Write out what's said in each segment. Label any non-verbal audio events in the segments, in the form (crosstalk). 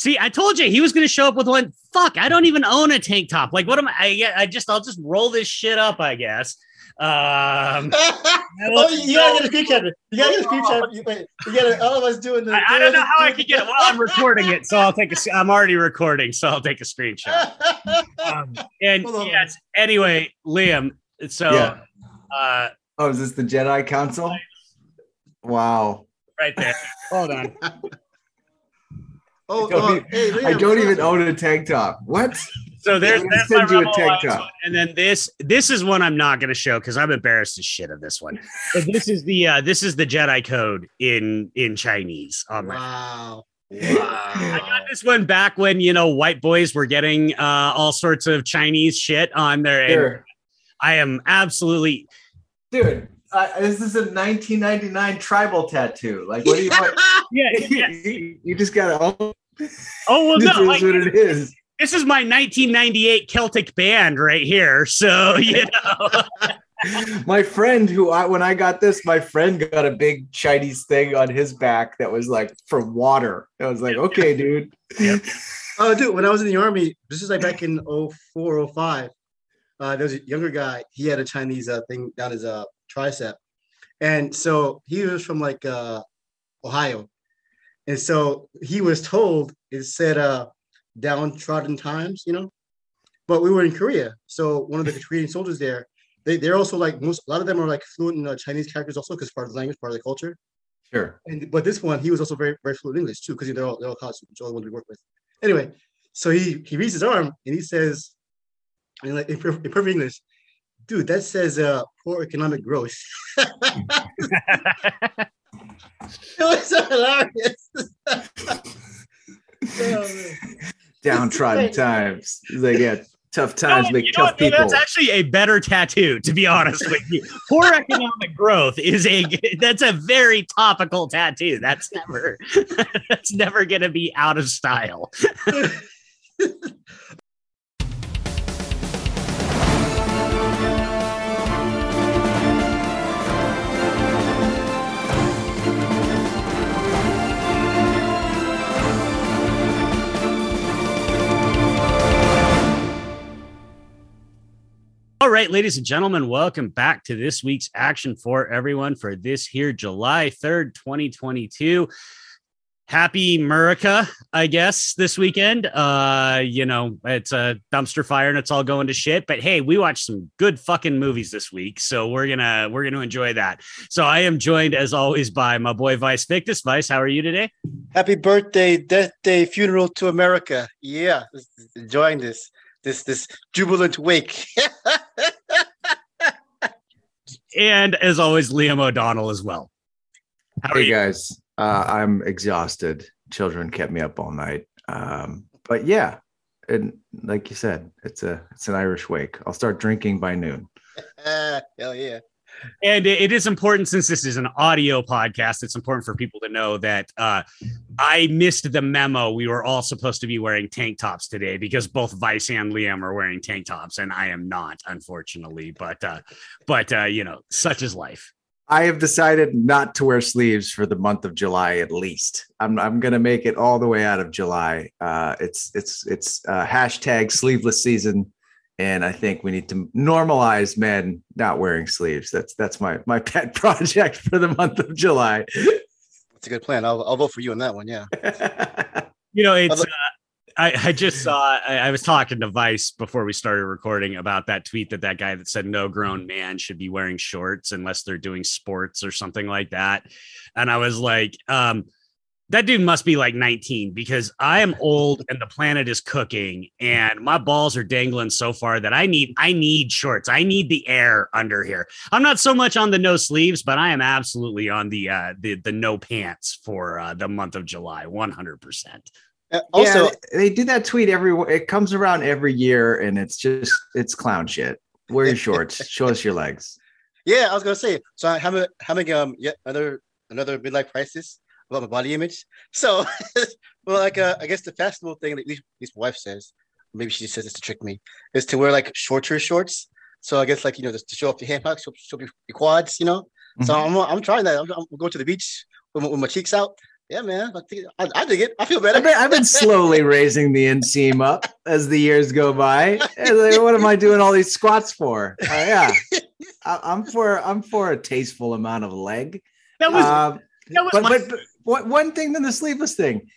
See, I told you he was going to show up with one. Fuck, I don't even own a tank top. Like, what am I? I, I just, I'll just roll this shit up, I guess. Um, (laughs) oh, you gotta get a screen (laughs) capture. You gotta get a screen capture. You, wait, you gotta all of us doing the. I, I don't know how I could get it while I'm recording it, so I'll take a. I'm already recording, so I'll take a screenshot. Um, (laughs) and Hold yes, anyway, Liam. So, Yeah. uh, Oh, is this the Jedi Council? Wow. right there. Hold on. Oh, I don't, oh, even, hey, I don't so- even own a tank top. What? So there's, I'm my send you a tank top. one. and then this this is one I'm not going to show because I'm embarrassed as shit of this one. But this is the uh, this is the Jedi code in in Chinese on my Wow. I got this one back when you know white boys were getting uh, all sorts of Chinese shit on their. and Here, I am absolutely. dude. Uh, this is a 1999 tribal tattoo. Like, what do you want? (laughs) Yeah. you, (laughs) you just gotta own. Oh well, this no. is Like, what it is. this is my 1998 Celtic band right here. So (laughs) you know. My friend, who I when I got this, my friend got a big Chinese thing on his back that was like for water. I was like, okay, dude. (laughs) Oh, dude, when I was in the army, this is like back in 04, 05. Uh, there was a younger guy. He had a Chinese uh, thing down his uh, tricep, and so he was from like uh, Ohio, and so he was told it said uh, downtrodden times, you know. But we were in Korea, so one of the Korean (laughs) soldiers there, they they're also like most. A lot of them are like fluent in uh, Chinese characters also because part of the language, part of the culture. Sure. And but this one, he was also very very fluent in English too, because they're all they're all college students, all the ones we work with. Anyway, so he he reads his arm and he says, in like in, in perfect English, dude, that says uh poor economic growth. (laughs) (laughs) it was so hilarious. Oh, (laughs) man. Downtrodden times. They get tough times No, make you know tough what, people. That's actually a better tattoo, to be honest with you. Poor (laughs) economic growth is a that's a very topical tattoo. That's never (laughs) that's never gonna be out of style. All right, ladies and gentlemen, welcome back to this week's Action for Everyone for this here July 3rd, 2022. Happy America, I guess, this weekend. Uh, you know, it's a dumpster fire and it's all going to shit. But hey, we watched some good fucking movies this week. So we're gonna we're gonna enjoy that. So I am joined as always by my boy Vice Victus. Vice, how are you today? Happy birthday, death day, funeral to America. Yeah, enjoying this this this jubilant wake. (laughs) And as always, Liam O'Donnell as well. How are Hey you? guys, uh, I'm exhausted. Children kept me up all night. Um, but yeah, and like you said, it's a it's an Irish wake. I'll start drinking by noon. (laughs) Hell yeah. And it is important since this is an audio podcast, it's important for people to know that uh, I missed the memo. We were all supposed to be wearing tank tops today because both Vice and Liam are wearing tank tops, and I am not, unfortunately. But uh, but uh, you know, such is life. I have decided not to wear sleeves for the month of July at least. I'm I'm gonna make it all the way out of July. Uh, it's it's it's uh, hashtag sleeveless season, and I think we need to normalize men not wearing sleeves. That's that's my my (laughs) pet project for the month of July. That's a good plan. I'll, I'll vote for you on that one. Yeah. (laughs) You know, it's. Uh, I, I just saw. I, I was talking to Vice before we started recording about that tweet that that guy that said no grown man should be wearing shorts unless they're doing sports or something like that, and I was like, um, that dude must be like 19 because I am old and the planet is cooking and my balls are dangling so far that I need I need shorts. I need the air under here. I'm not so much on the no sleeves, but I am absolutely on the uh the the no pants for uh, the month of July 100%. Uh, Also, yeah, they, they do that tweet every. It comes around every year, and it's just it's clown shit. Wear your shorts. (laughs) Show us your legs. yeah, I was gonna say. So I'm having having um yet another another midlife crisis about my body image. So, (laughs) well, like uh, I guess the fashionable thing, at least, at least my wife says, maybe she just says this to trick me, is to wear like shorter shorts. So I guess like you know just to show off your handpacks, show, show your your quads, you know. So I'm I'm trying that. I'm, I'm going to the beach with my, with my cheeks out. yeah, man. I, think, I, I dig it. I feel better. I've been, I've been (laughs) slowly raising the inseam up as the years go by. Like, what am I doing all these squats for? Uh, yeah, (laughs) I, I'm for I'm for a tasteful amount of leg. That was Um, that was but, my- but, but what, one thing than the sleeveless thing.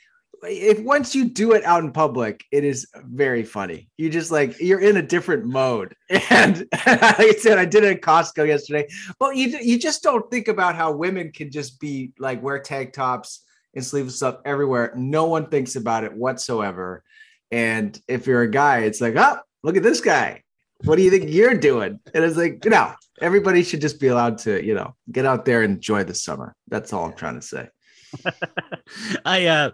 If once you do it out in public it is very funny. You just like you're in a different mode. (laughs) And like i said i did it at costco yesterday. But you, you just don't think about how women can just be like wear tank tops and sleeveless stuff everywhere. No one thinks about it whatsoever. And if you're a guy it's like oh look at this guy. What do you think you're doing? And it's like you know everybody should just be allowed to you know get out there and enjoy the summer. That's all i'm trying to say (laughs) I uh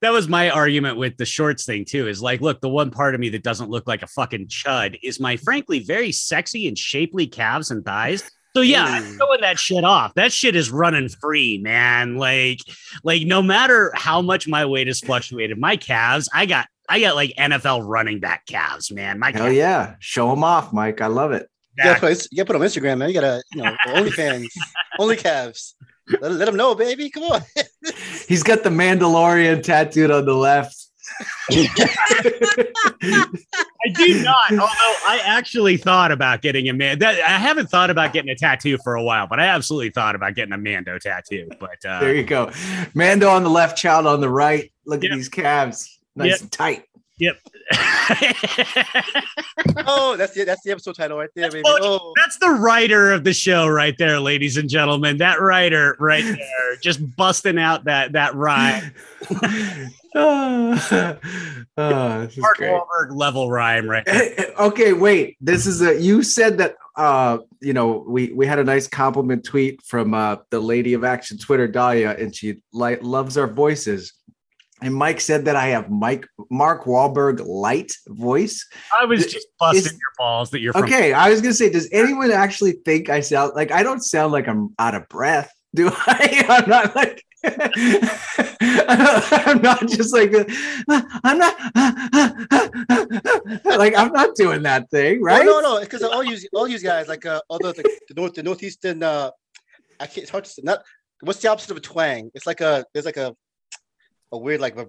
that was my argument with the shorts thing too. Is like, look, the one part of me that doesn't look like a fucking chud is my frankly very sexy and shapely calves and thighs. So yeah, I'm Ooh. throwing that shit off. That shit is running free, man. Like, like no matter how much my weight has fluctuated, my calves, I got I got like NFL running back calves, man. My hell yeah show them off mike i love it You gotta, put, you gotta put on Instagram, man. You gotta, you know, (laughs) OnlyFans, only calves. Let, let them know, baby. Come on. (laughs) he's got the mandalorian tattooed on the left (laughs) I do not. Although I actually thought about getting a man. That I haven't thought about getting a tattoo for a while, but I absolutely thought about getting a Mando tattoo. But uh, there you go mando on the left child on the right look Yep. at these calves nice Yep. and tight Yep. (laughs) Oh, that's the that's the episode title right there, baby. Well, Oh, That's the writer of the show right there, ladies and gentlemen. That writer right there, just busting out that that rhyme, oh, (laughs) oh, this is Mark. Wahlberg level rhyme right there. Hey, hey, okay wait this is a you said that uh you know we we had a nice compliment tweet from uh the lady of action twitter dahlia and she like loves our voices and mike said that i have mike mark Wahlberg light voice I was just busting Is- your balls that you're from. okay i was gonna say does anyone actually think i sound like i don't sound like i'm out of breath (laughs) do i i'm not like (laughs) I'm not just like I'm not (laughs) like I'm not doing that thing, right? no, no, no. Because all you all you guys like uh, although the, the north the northeastern uh, I can't it's hard to say, not what's the opposite of a twang? It's like a there's like a a weird like a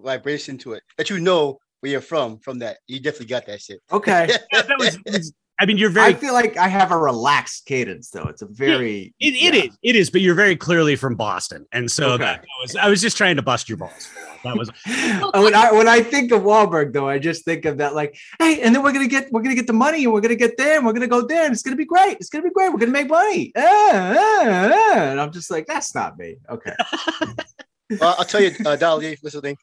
vibration to it that you know where you're from. From that, you definitely got that shit. Okay. (laughs) Yeah, that was, was- I mean, you're very. I feel like I have a relaxed cadence though. It's a very It, it yeah. is, It is. But you're very clearly from Boston, and so Okay. that, that was. I was just trying to bust your balls. That was. (laughs) when I when I think of Wahlberg though, I just think of that like, hey, and then we're gonna get we're gonna get the money and we're gonna get there and we're gonna go there and it's gonna be great. It's gonna be great. We're gonna make money. Ah, ah, ah. And I'm just like, that's not me. Okay. (laughs) Well, I'll tell you, uh, Dolly, if you're listening.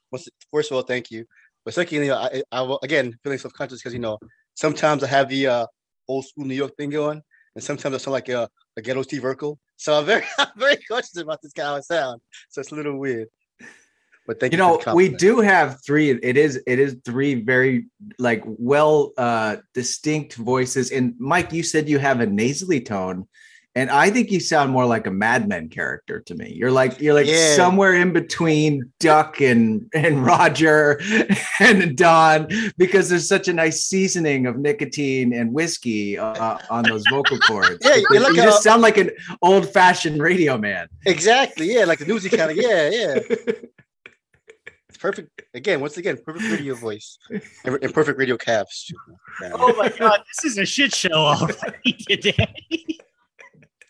First of all, thank you. But secondly, I, I will again feeling self conscious because you know sometimes I have the uh, old school New York thing going, and sometimes I sound like a, a ghetto Steve Urkel. So I'm very, (laughs) I'm very cautious about this kind of sound. So it's a little weird. But thank You you. know, we do have three. It is it is three very like well uh distinct voices. And Mike, you said you have a nasally tone. And I think you sound more like a Mad Men character to me. You're like you're like Yeah. somewhere in between Duck and and Roger (laughs) and Don because there's such a nice seasoning of nicotine and whiskey uh, on those vocal (laughs) cords. Yeah, you're like you a- just sound like an old fashioned radio man. Exactly. Yeah, like the newsy kind of. Yeah, yeah. (laughs) It's perfect. Again, once again, perfect radio voice and, and perfect radio calves. Oh my god, this is a shit show already today.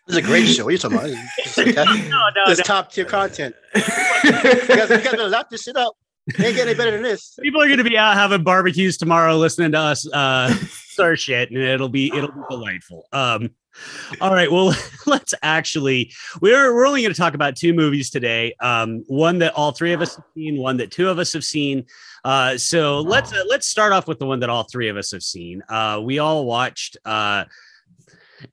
This is a great show. What are you talking about? Fantastic. (laughs) No, no, This no. top tier content. You guys, you guys better lock this shit up. It ain't getting any better than this. People are going to be out having barbecues tomorrow, listening to us uh, start shit, and it'll be it'll be delightful. Um, all right, well, (laughs) let's actually we're we're only going to talk about two movies today. Um, one that all three of us have seen, one that two of us have seen. Uh, so let's uh, let's start off with the one that all three of us have seen. Uh, we all watched. Uh,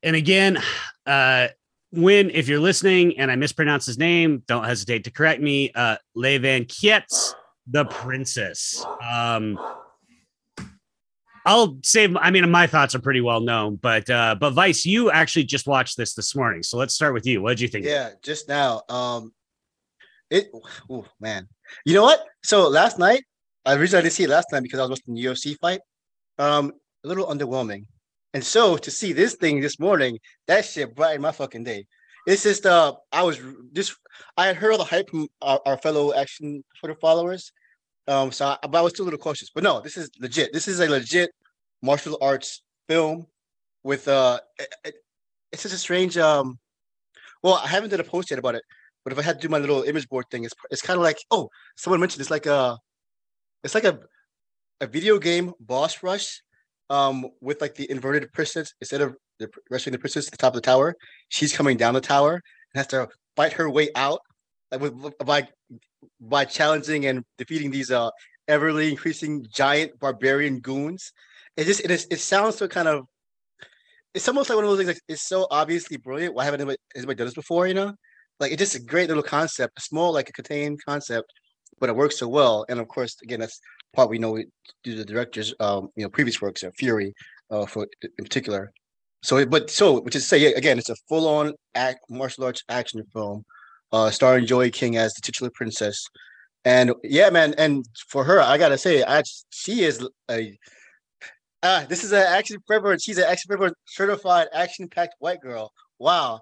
and again, uh, when if you're listening and I mispronounce his name, don't hesitate to correct me. Uh, Le Van Kiet's The Princess. Um, I'll say, I mean, my thoughts are pretty well known, but uh, but Vice, you actually just watched this this morning, so let's start with you. What did you think? Yeah, just now. Um, it. Oh man, you know what? So last night, I I didn't see it last night because I was watching the UFC fight. Um, a little underwhelming, and so to see this thing this morning, that shit brightened my fucking day. It's just uh, I was just I had heard all the hype from our, our fellow action Twitter followers, um, so I, but I was still a little cautious. But no, this is legit. This is a legit martial arts film with uh, it, it, it's just a strange um. Well, I haven't done a post yet about it, but if I had to do my little image board thing, it's it's kind of like oh, someone mentioned it's like a, it's like a, a video game boss rush, um, with like the inverted princess instead of the rescuing the princess at the top of the tower, she's coming down the tower and has to fight her way out, like with by by challenging and defeating these uh everly increasing giant barbarian goons. It just it is it sounds so kind of it's almost like one of those things like it's so obviously brilliant. Why haven't anybody, anybody done this before? You know, like it's just a great little concept, a small like a contained concept, but it works so well. And of course, again, that's part we know to the director's um, you know previous works, uh, Furie, uh, for in particular. So, but so which is to say again, it's a full-on act martial arts action film, uh, starring Joey King as the titular princess. And yeah, man, and for her, I gotta say, I she is a ah, this is an action forever. She's an action forever certified action-packed white girl. Wow,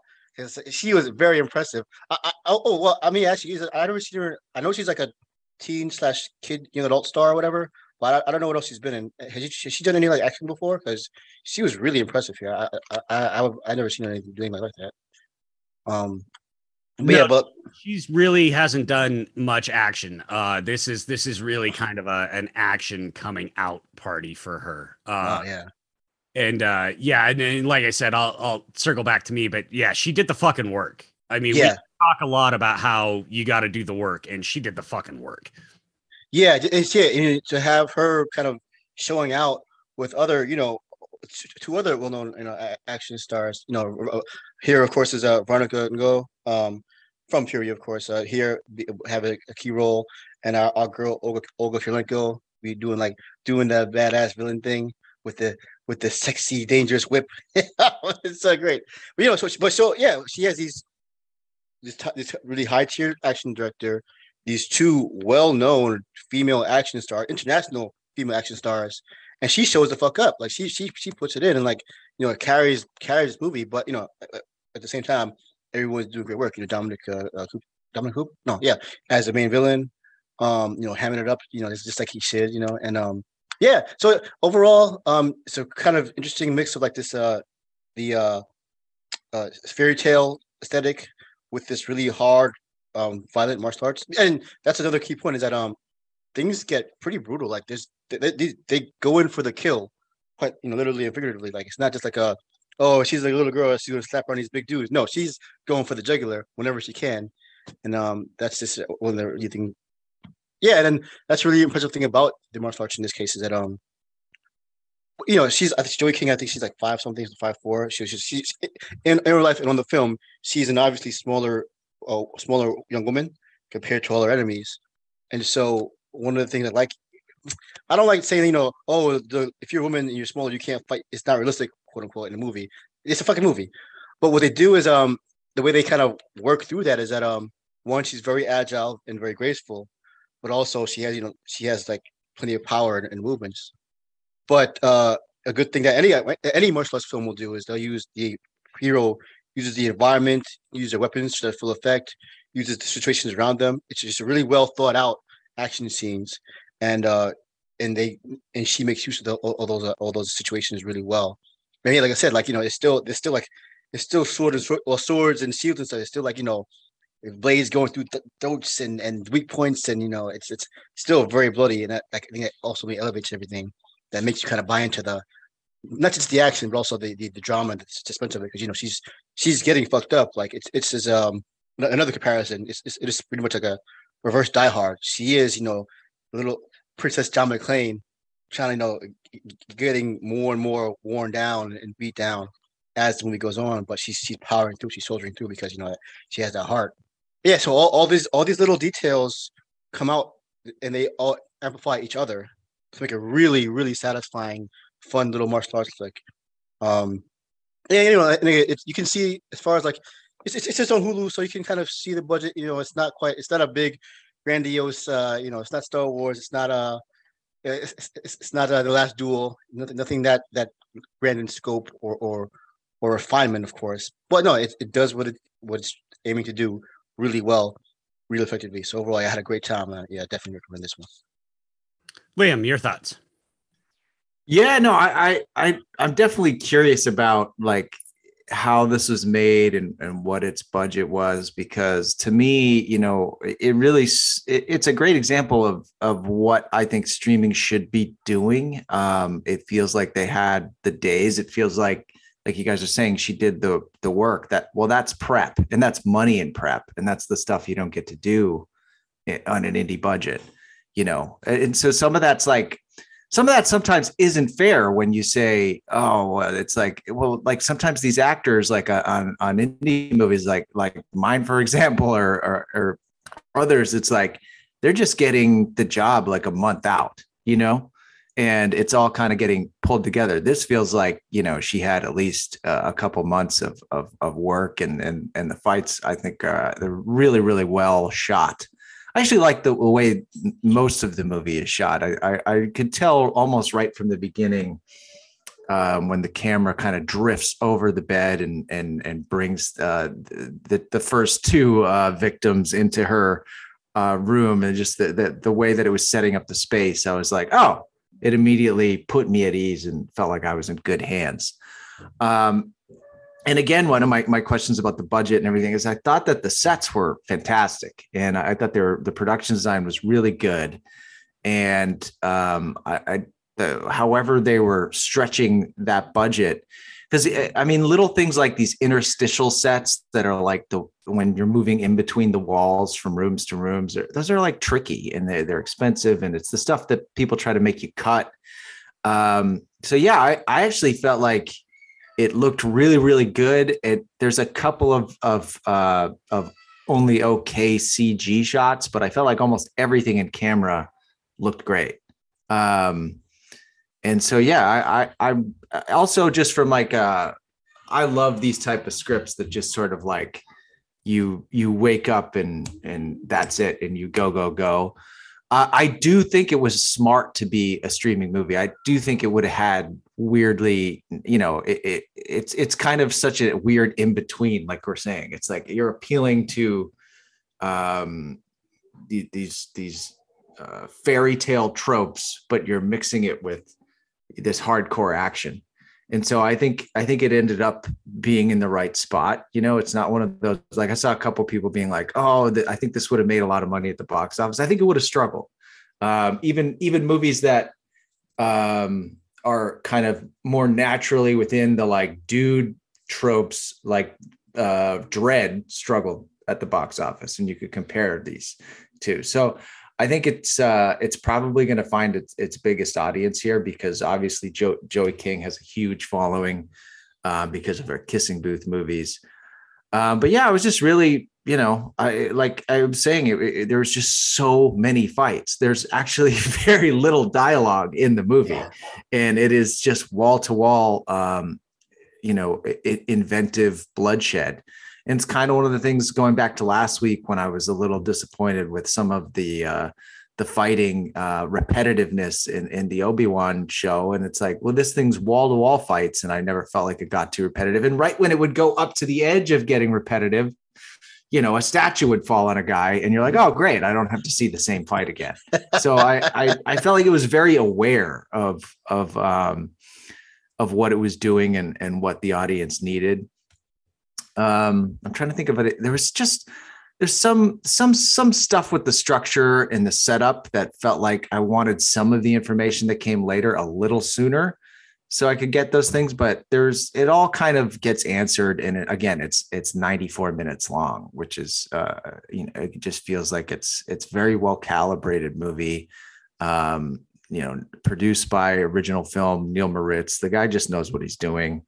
she was very impressive. I, I, oh, oh, well, I mean, actually, I don't see her. I know she's like a teen slash kid young adult star or whatever. But I, I don't know what else she's been in. Has she, has she done any like action before? Because she was really impressive here. I I I, I, I never seen anything doing like that. Um, but no, yeah, but she's really hasn't done much action. Uh, this is this is really kind of a an action coming out party for her. Uh, oh yeah. And uh, yeah, and, and like I said, I'll I'll circle back to me, but yeah, she did the fucking work. I mean, yeah. Talk a lot about how you got to do the work, and she did the fucking work. Yeah, it's yeah, to have her kind of showing out with other, you know, two other well-known, you know, action stars. You know, here of course is uh, Veronica Ngo um, from Furie, of course. Uh, here have a, a key role, and our, our girl Olga Olga Kurylenko be doing like doing that badass villain thing with the with the sexy dangerous whip. (laughs) it's so great. But you know, so but so yeah, she has these this, this really high tier action director, these two well known female action stars, international female action stars, and she shows the fuck up. Like she she she puts it in and like you know it carries carries this movie. But you know at the same time, everyone's doing great work. You know Dominic uh, uh Dominic Cooper, no, yeah, as the main villain. Um, you know, hamming it up. You know, it's just like he should. You know, and um, yeah. So overall, um, it's a kind of interesting mix of like this uh, the uh, uh fairy tale aesthetic with this really hard, um, violent martial arts. And that's another key point is that um, things get pretty brutal. Like there's they, they, they go in for the kill, quite you know, literally and figuratively. Like it's not just like a oh she's like a little girl, she's gonna slap on these big dudes. No, she's going for the jugular whenever she can, and um, that's just one of the you think. Yeah, and then that's really impressive thing about the martial arts in this case is that um, you know, she's I think Joey King. I think she's like five something, five four. She was just she's in, in her life and on the film. She's an obviously smaller, uh, smaller young woman compared to all her enemies. And so one of the things I like, I don't like saying you know, oh, the, if you're a woman and you're smaller, you can't fight. It's not realistic, quote unquote, in a movie. It's a fucking movie. But what they do is um the way they kind of work through that is that um one she's very agile and very graceful, but also she has you know she has like plenty of power and, and movements. But uh, a good thing that any any martial arts film will do is they'll use the hero uses the environment, uses their weapons to their full effect, uses the situations around them. It's just a really well thought out action scenes, and uh, and they and she makes use of the, all, all, those uh, all those situations really well. And yeah, like I said, like you know, it's still it's still like it's still swords and well swords and shields and stuff. It's still like you know, blades going through th- throats and and weak points, and you know, it's it's still very bloody, and that, I think it also elevates everything that makes you kind of buy into the not just the action, but also the the, the drama that's suspense of it. Because you know she's she's getting fucked up. Like it's it's as um another comparison. It's, it's it is pretty much like a reverse Die Hard. She is you know little Princess John McClane, trying to you know getting more and more worn down and beat down as the movie goes on. But she's she's powering through. She's soldiering through because you know she has that heart. Yeah. So all, all these all these little details come out and they all amplify each other to make a really, really satisfying, fun little martial arts flick. Um, yeah, you it's, you can see as far as like it's, it's, it's just on Hulu, so you can kind of see the budget. You know, it's not quite, it's not a big, grandiose. Uh, you know, it's not Star Wars. It's not a, uh, it's, it's, it's not uh, the Last Duel. Nothing, nothing that that grand in scope or or or refinement, of course. But no, it, it does what it what it's aiming to do really well, really effectively. So overall, I had a great time. Uh, yeah, definitely recommend this one. Liam, your thoughts? Yeah, no, I, I, I, I'm definitely curious about like how this was made and, and what its budget was because to me you know it really it, it's a great example of of what i think streaming should be doing. Um it feels like they had the days. It feels like like you guys are saying she did the the work that well that's prep and that's money in prep and that's the stuff you don't get to do on an indie budget you know and so some of that's like some of that sometimes isn't fair when you say, "Oh, it's like well, like sometimes these actors, like uh, on on indie movies, like like mine, for (laughs) example, or, or or others, it's like they're just getting the job like a month out, you know, and it's all kind of getting pulled together. This feels like you know she had at least uh, a couple months of of of work, and and and the fights, I think, uh, they're really really well shot. I actually like the way most of the movie is shot. I, I, I could tell almost right from the beginning um, when the camera kind of drifts over the bed and and and brings uh, the the first two uh, victims into her uh, room and just the, the the way that it was setting up the space. I was like, oh, it immediately put me at ease and felt like I was in good hands. Um, and again, one of my, my questions about the budget and everything is I thought that the sets were fantastic and I thought their the production design was really good. And um, I, I the, however they were stretching that budget, because eh, I mean, little things like these interstitial sets that are like the when you're moving in between the walls from rooms to rooms, those are like tricky and they're, they're expensive and it's the stuff that people try to make you cut. Um, so yeah, I, I actually felt like it looked really, really good. It there's a couple of of uh, of only okay CG shots, but I felt like almost everything in camera looked great. Um, and so yeah, I, I I also just from like uh I love these type of scripts that just sort of like you you wake up and and that's it and you go go go. Uh, I do think it was smart to be a streaming movie. I do think it would have had weirdly, you know, it, it, it's it's kind of such a weird in between. Like we're saying, it's like you're appealing to um, these these uh, fairy tale tropes, but you're mixing it with this hardcore action. And so I think I think it ended up being in the right spot. You know, it's not one of those like I saw a couple people being like, "Oh, I think this would have made a lot of money at the box office." I think it would have struggled. Um, even even movies that um, are kind of more naturally within the like dude tropes, like uh, Dredd struggled at the box office, and you could compare these two. So I think it's uh, it's probably going to find its, its biggest audience here because obviously jo- Joey King has a huge following uh, because of her kissing booth movies. Um, but yeah, I was just really, you know, I like I was saying, it, it, there was just so many fights. There's actually (laughs) very little dialogue in the movie, and it is just wall to wall, you know, inventive bloodshed. And it's kind of one of the things going back to last week when I was a little disappointed with some of the uh, the fighting uh, repetitiveness in, in the Obi-Wan show. And it's like, well, this thing's wall-to-wall fights, and I never felt like it got too repetitive. And right when it would go up to the edge of getting repetitive, you know, a statue would fall on a guy, and you're like, oh, great, I don't have to see the same fight again. So I I, I felt like it was very aware of of um, of what it was doing and and what the audience needed um i'm trying to think of it. There was just there's some some some stuff with the structure and the setup that felt like i wanted some of the information that came later a little sooner so i could get those things but there's it all kind of gets answered and it, again it's it's 94 minutes long which is uh you know it just feels like it's it's very well calibrated movie um you know produced by original film neal moritz. The guy just knows what he's doing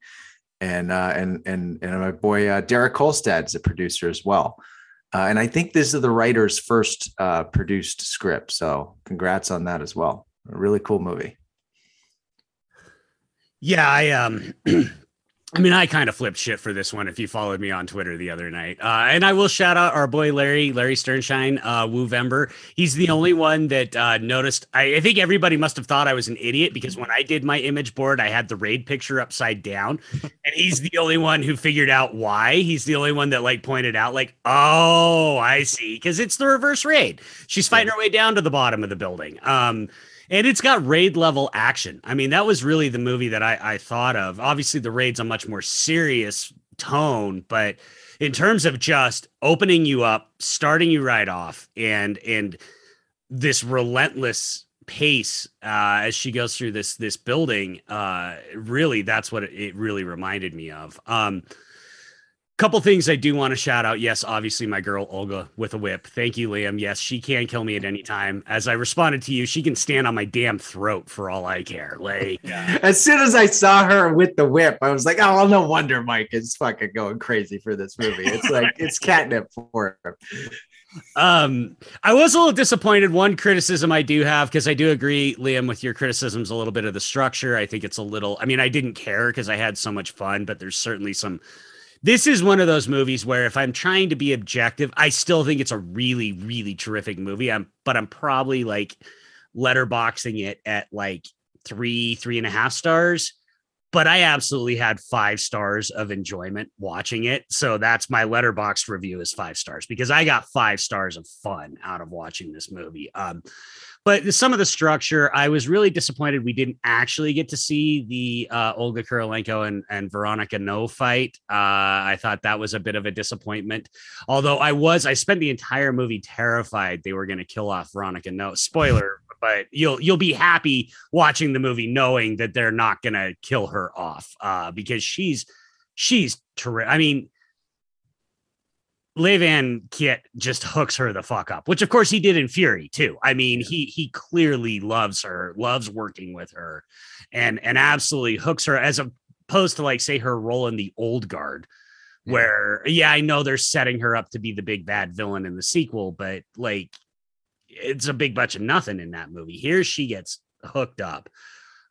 and uh, and and and my boy uh, Derek Kolstad's a producer as well. Uh, and I think this is the writer's first uh, produced script. So congrats on that as well. A really cool movie. Yeah, I um (clears throat) I mean, I kind of flipped shit for this one if you followed me on Twitter the other night. Uh, and I will shout out our boy Larry, Larry Sternshine, uh, Woovember. He's the only one that uh, noticed. I, I, think everybody must have thought I was an idiot because when I did my image board, I had the raid picture upside down. (laughs) And he's the only one who figured out why. He's the only one that like pointed out, like, oh, I see. Because it's the reverse raid. She's fighting her way down to the bottom of the building. Um, and it's got raid level action. I mean, that was really the movie that I, I thought of. Obviously, the raid's a much more serious tone, but in terms of just opening you up, starting you right off, and and this relentless pace uh, as she goes through this this building, uh, really, that's what it, really reminded me of. Um, couple things I do want to shout out. Yes, obviously my girl Olga with a whip. Thank you, Liam. Yes, she can kill me at any time. As I responded to you, she can stand on my damn throat for all I care. Like yeah. (laughs) as soon as I saw her with the whip, I was like, oh, well, no wonder Mike is fucking going crazy for this movie. It's like (laughs) it's catnip for him. Um, I was a little disappointed. One criticism I do have because I do agree, Liam, with your criticisms a little bit of the structure. I think it's a little. I mean, I didn't care because I had so much fun, but there's certainly some this is one of those movies where if I'm trying to be objective, I still think it's a really, really terrific movie. I'm, but I'm probably like letterboxing it at like three, three and a half stars. But I absolutely had five stars of enjoyment watching it. So that's my letterbox review is five stars because I got five stars of fun out of watching this movie. Um, but some of the structure, I was really disappointed we didn't actually get to see the uh, Olga Kurylenko and, and Veronica Ngo fight. Uh, I thought that was a bit of a disappointment. Although I was, I spent the entire movie terrified they were going to kill off Veronica Ngo. Spoiler, but you'll you'll be happy watching the movie knowing that they're not going to kill her off uh, because she's she's terrific. I mean, Le Van Kiet just hooks her the fuck up, which of course he did in Furie too. I mean, yeah. he he clearly loves her, loves working with her, and and absolutely hooks her as opposed to like say her role in the old guard, yeah. where yeah, I know they're setting her up to be the big bad villain in the sequel, but like it's a big bunch of nothing in that movie. Here she gets hooked up.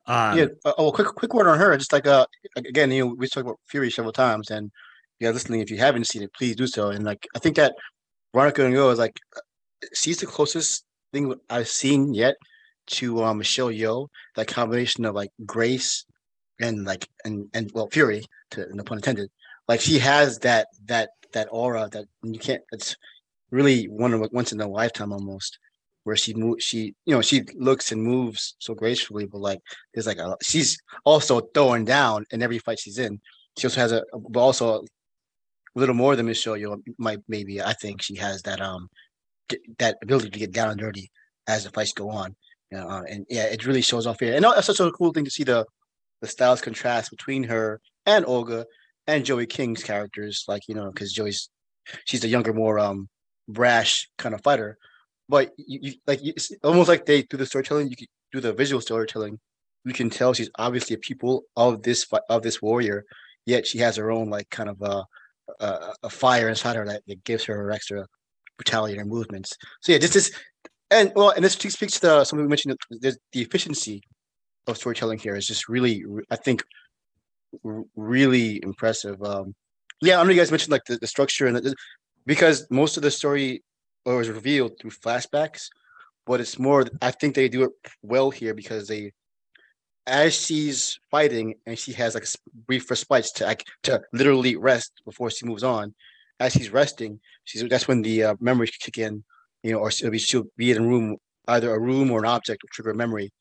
Um, yeah. Uh, oh, quick quick word on her. Just like uh, again, you know, we talked about Fury several times, and yeah, listening, if you haven't seen it, please do so. And like, I think that Veronica Ngo is like, she's the closest thing I've seen yet to um, Michelle Yeoh. That combination of like grace and like and and well fury, to no pun intended. Like she has that that that aura that you can't. It's really one of once in a lifetime almost where she moves she you know she looks and moves so gracefully but like there's like a she's also throwing down in every fight she's in she also has a but also a little more than Michelle Yeoh might maybe. I think she has that um that ability to get down and dirty as the fights go on. You know, uh, and yeah, it really shows off here. And it's such a cool thing to see the the styles contrast between her and Olga and Joey King's characters. Like you know, because Joey's she's the younger, more um brash kind of fighter. But you, you like you, almost like they do the storytelling. You do the visual storytelling. You can tell she's obviously a pupil of this of this warrior. Yet she has her own like kind of uh a, a fire inside her that, that gives her extra brutality in her movements. So yeah, this is and well, and this speaks to the, something we mentioned. The, the efficiency of storytelling here is just really, I think, really impressive. Um, yeah, I know you guys mentioned like the, the structure and the, because most of the story was revealed through flashbacks, but it's more. I think they do it well here because they as she's fighting and she has like brief respites to like to literally rest before she moves on. As she's resting, she's that's when the uh, memories kick in, you know, or she'll be, she'll be in a room, either a room or an object will trigger a memory,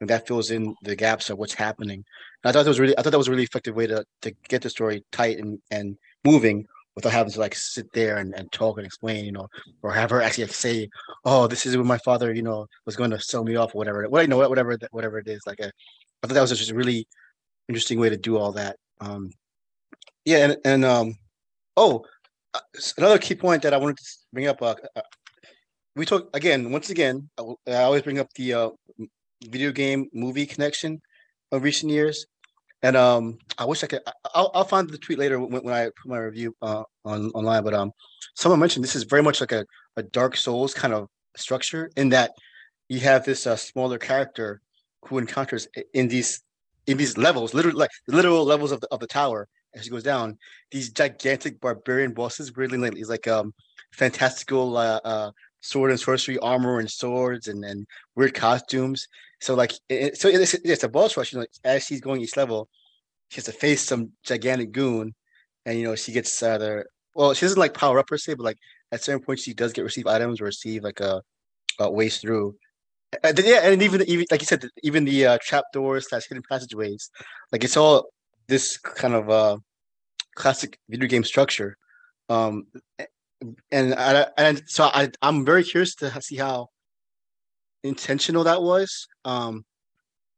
and that fills in the gaps of what's happening. And I thought that was really, I thought that was a really effective way to to get the story tight and and moving without having to like sit there and, and talk and explain, you know, or have her actually say, "Oh, this is when my father, you know, was going to sell me off or whatever." Well, you know, whatever whatever it is, like a I thought that was just a really interesting way to do all that. Um, yeah, and and um, oh, uh, another key point that I wanted to bring up. Uh, uh, we talk again, once again. I, I always bring up the uh, video game movie connection of recent years, and um, I wish I could. I'll, I'll find the tweet later when, when I put my review uh, on online. But um, someone mentioned this is very much like a, a Dark Souls kind of structure in that you have this uh, smaller character who encounters in these in these levels, literally like literal levels of the of the tower, as she goes down, these gigantic barbarian bosses, weirdly like these like um fantastical uh, uh sword and sorcery armor and swords and and weird costumes. So like it, so it's, it's a boss rush. You know, as she's going each level, she has to face some gigantic goon, and you know she gets uh, the well, she doesn't like power up per se, but like at certain points she does get receive items or receive like a, a through. And yeah, and even even like you said, even the uh, trap doors slash hidden passageways, like it's all this kind of uh classic video game structure. Um, and I, and so I I'm very curious to see how intentional that was. Um,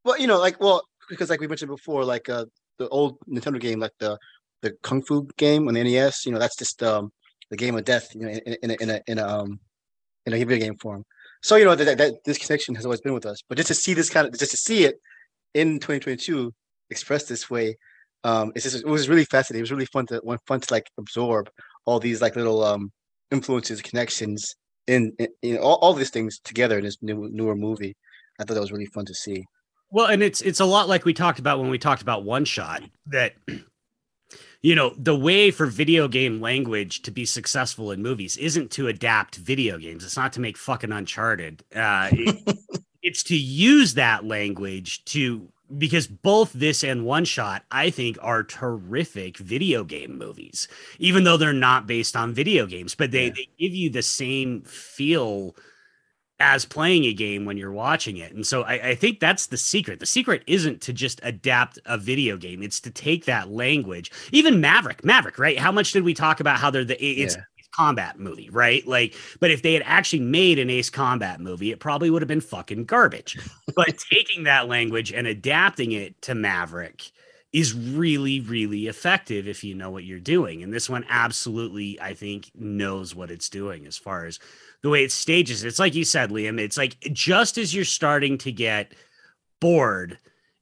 well, you know, like well, because like we mentioned before, like uh the old Nintendo game, like the the Kung Fu game on the NES, you know, that's just um the game of death, you know, in, in, a, in a in a um in a video game form. So you know that, that this connection has always been with us, but just to see this kind of just to see it in 2022 expressed this way, um, it's just it was really fascinating. It was really fun to fun to like absorb all these like little um influences, connections in, in know all, all these things together in this new newer movie. I thought that was really fun to see. Well, and it's it's a lot like we talked about when we talked about one shot that you know the way for video game language to be successful in movies isn't to adapt video games. It's not to make fucking Uncharted. Uh, it, (laughs) it's to use that language to because both this and one shot i think are terrific video game movies even though they're not based on video games but they, yeah. they give you the same feel as playing a game when you're watching it and so I, I, think that's the secret the secret isn't to just adapt a video game it's to take that language even maverick maverick right how much did we talk about how they're the it's yeah. Combat movie, right? Like, but if they had actually made an Ace Combat movie, it probably would have been fucking garbage. but (laughs) taking that language and adapting it to Maverick is really, really effective if you know what you're doing. And this one absolutely, I think, knows what it's doing as far as the way it stages. It's like you said, Liam, it's like just as you're starting to get bored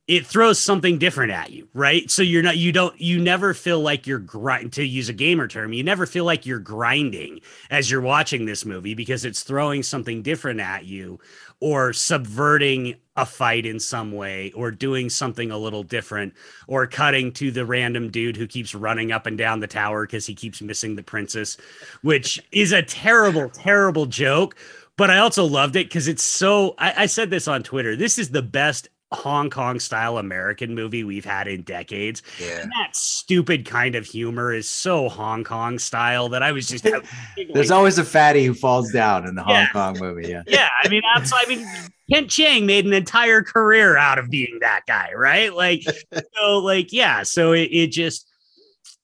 it throws something different at you, right? So you're not, you don't, you never feel like you're grind to use a gamer term. You never feel like you're grinding as you're watching this movie because it's throwing something different at you or subverting a fight in some way or doing something a little different or cutting to the random dude who keeps running up and down the tower because he keeps missing the princess, which is a terrible, terrible joke. But I also loved it because it's so. I, I said this on Twitter. This is the best Hong Kong style American movie we've had in decades. Yeah. And that stupid kind of humor is so Hong Kong style that I was just (laughs) There's always a fatty who falls down in the yeah. Hong Kong movie. Yeah. (laughs) Yeah. I mean, that's I mean, Kent Cheng made an entire career out of being that guy, right? Like, (laughs) so like, yeah. So it, it just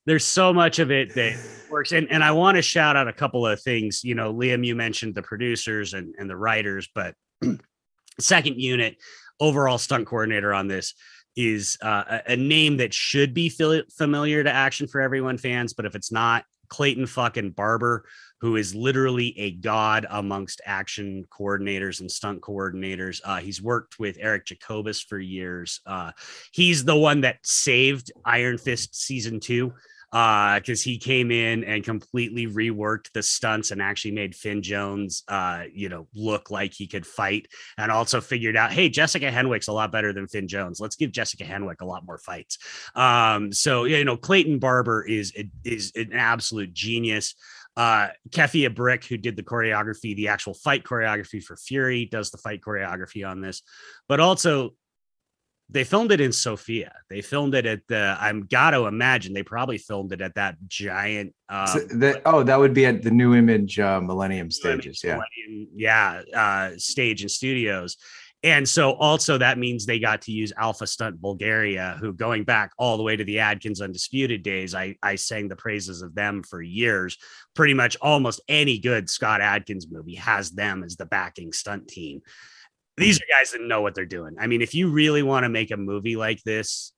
there's so much of it that works. And and I want to shout out a couple of things. You know, Liam, you mentioned the producers and, and the writers, but (clears throat) second unit overall stunt coordinator on this is uh, a, name that should be familiar to action for everyone fans, but if it's not, Clayton fucking Barber, who is literally a god amongst action coordinators and stunt coordinators. Uh, he's worked with Eric Jacobus for years. Uh, he's the one that saved Iron Fist season two because uh, he came in and completely reworked the stunts and actually made Finn Jones, uh, you know, look like he could fight, and also figured out, hey, Jessica Henwick's a lot better than Finn Jones. Let's give Jessica Henwick a lot more fights. Um, so you know, Clayton Barber is is an absolute genius. Uh, Kefi Abrikh, who did the choreography, the actual fight choreography for Furie, does the fight choreography on this, but also they filmed it in Sofia. They filmed it at the. I'm got to imagine they probably filmed it at that giant. Um, so the, oh, that would be at the Nu Image uh, Millennium Stages. yeah, Millennium, yeah, uh, stage and studios. And so also that means they got to use Alpha Stunt Bulgaria, who going back all the way to the Adkins Undisputed days, I, I sang the praises of them for years. Pretty much almost any good Scott Adkins movie has them as the backing stunt team these are guys that know what they're doing. I mean, if you really want to make a movie like this,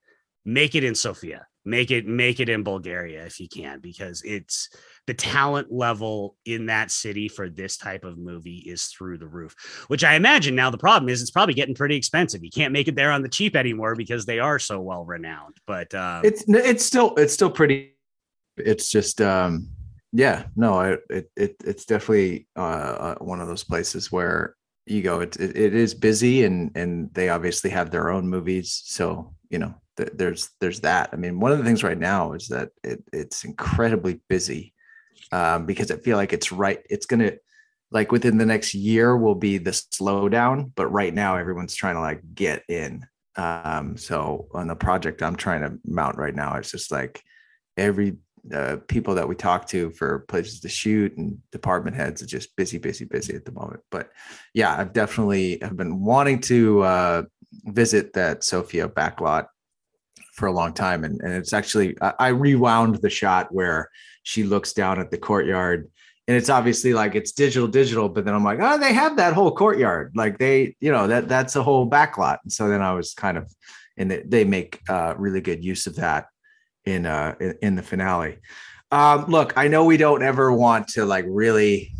make it in Sofia. Make it make it in Bulgaria if you can, because it's the talent level in that city for this type of movie is through the roof. Which I imagine now the problem is it's probably getting pretty expensive. You can't make it there on the cheap anymore because they are so well renowned. But um, it's it's still it's still pretty. It's just um yeah no it it it's definitely uh, uh one of those places where you go it, it, it is busy and and they obviously have their own movies so you know th- there's there's that. I mean, one of the things right now is that it, it's incredibly busy um, because I feel like it's right. It's gonna like within the next year will be the slowdown, but right now everyone's trying to like get in. Um, so on the project I'm trying to mount right now, it's just like every uh, people that we talk to for places to shoot and department heads are just busy, busy, busy at the moment. But yeah, I've definitely have been wanting to uh, visit that Sofia backlot for a long time, and, and it's actually I, I rewound the shot where she looks down at the courtyard and it's obviously like it's digital digital but then i'm like oh they have that whole courtyard. Like they you know that that's a whole backlot. And so then i was kind of and they, they make uh, really good use of that in uh in, the finale um look i know we don't ever want to like really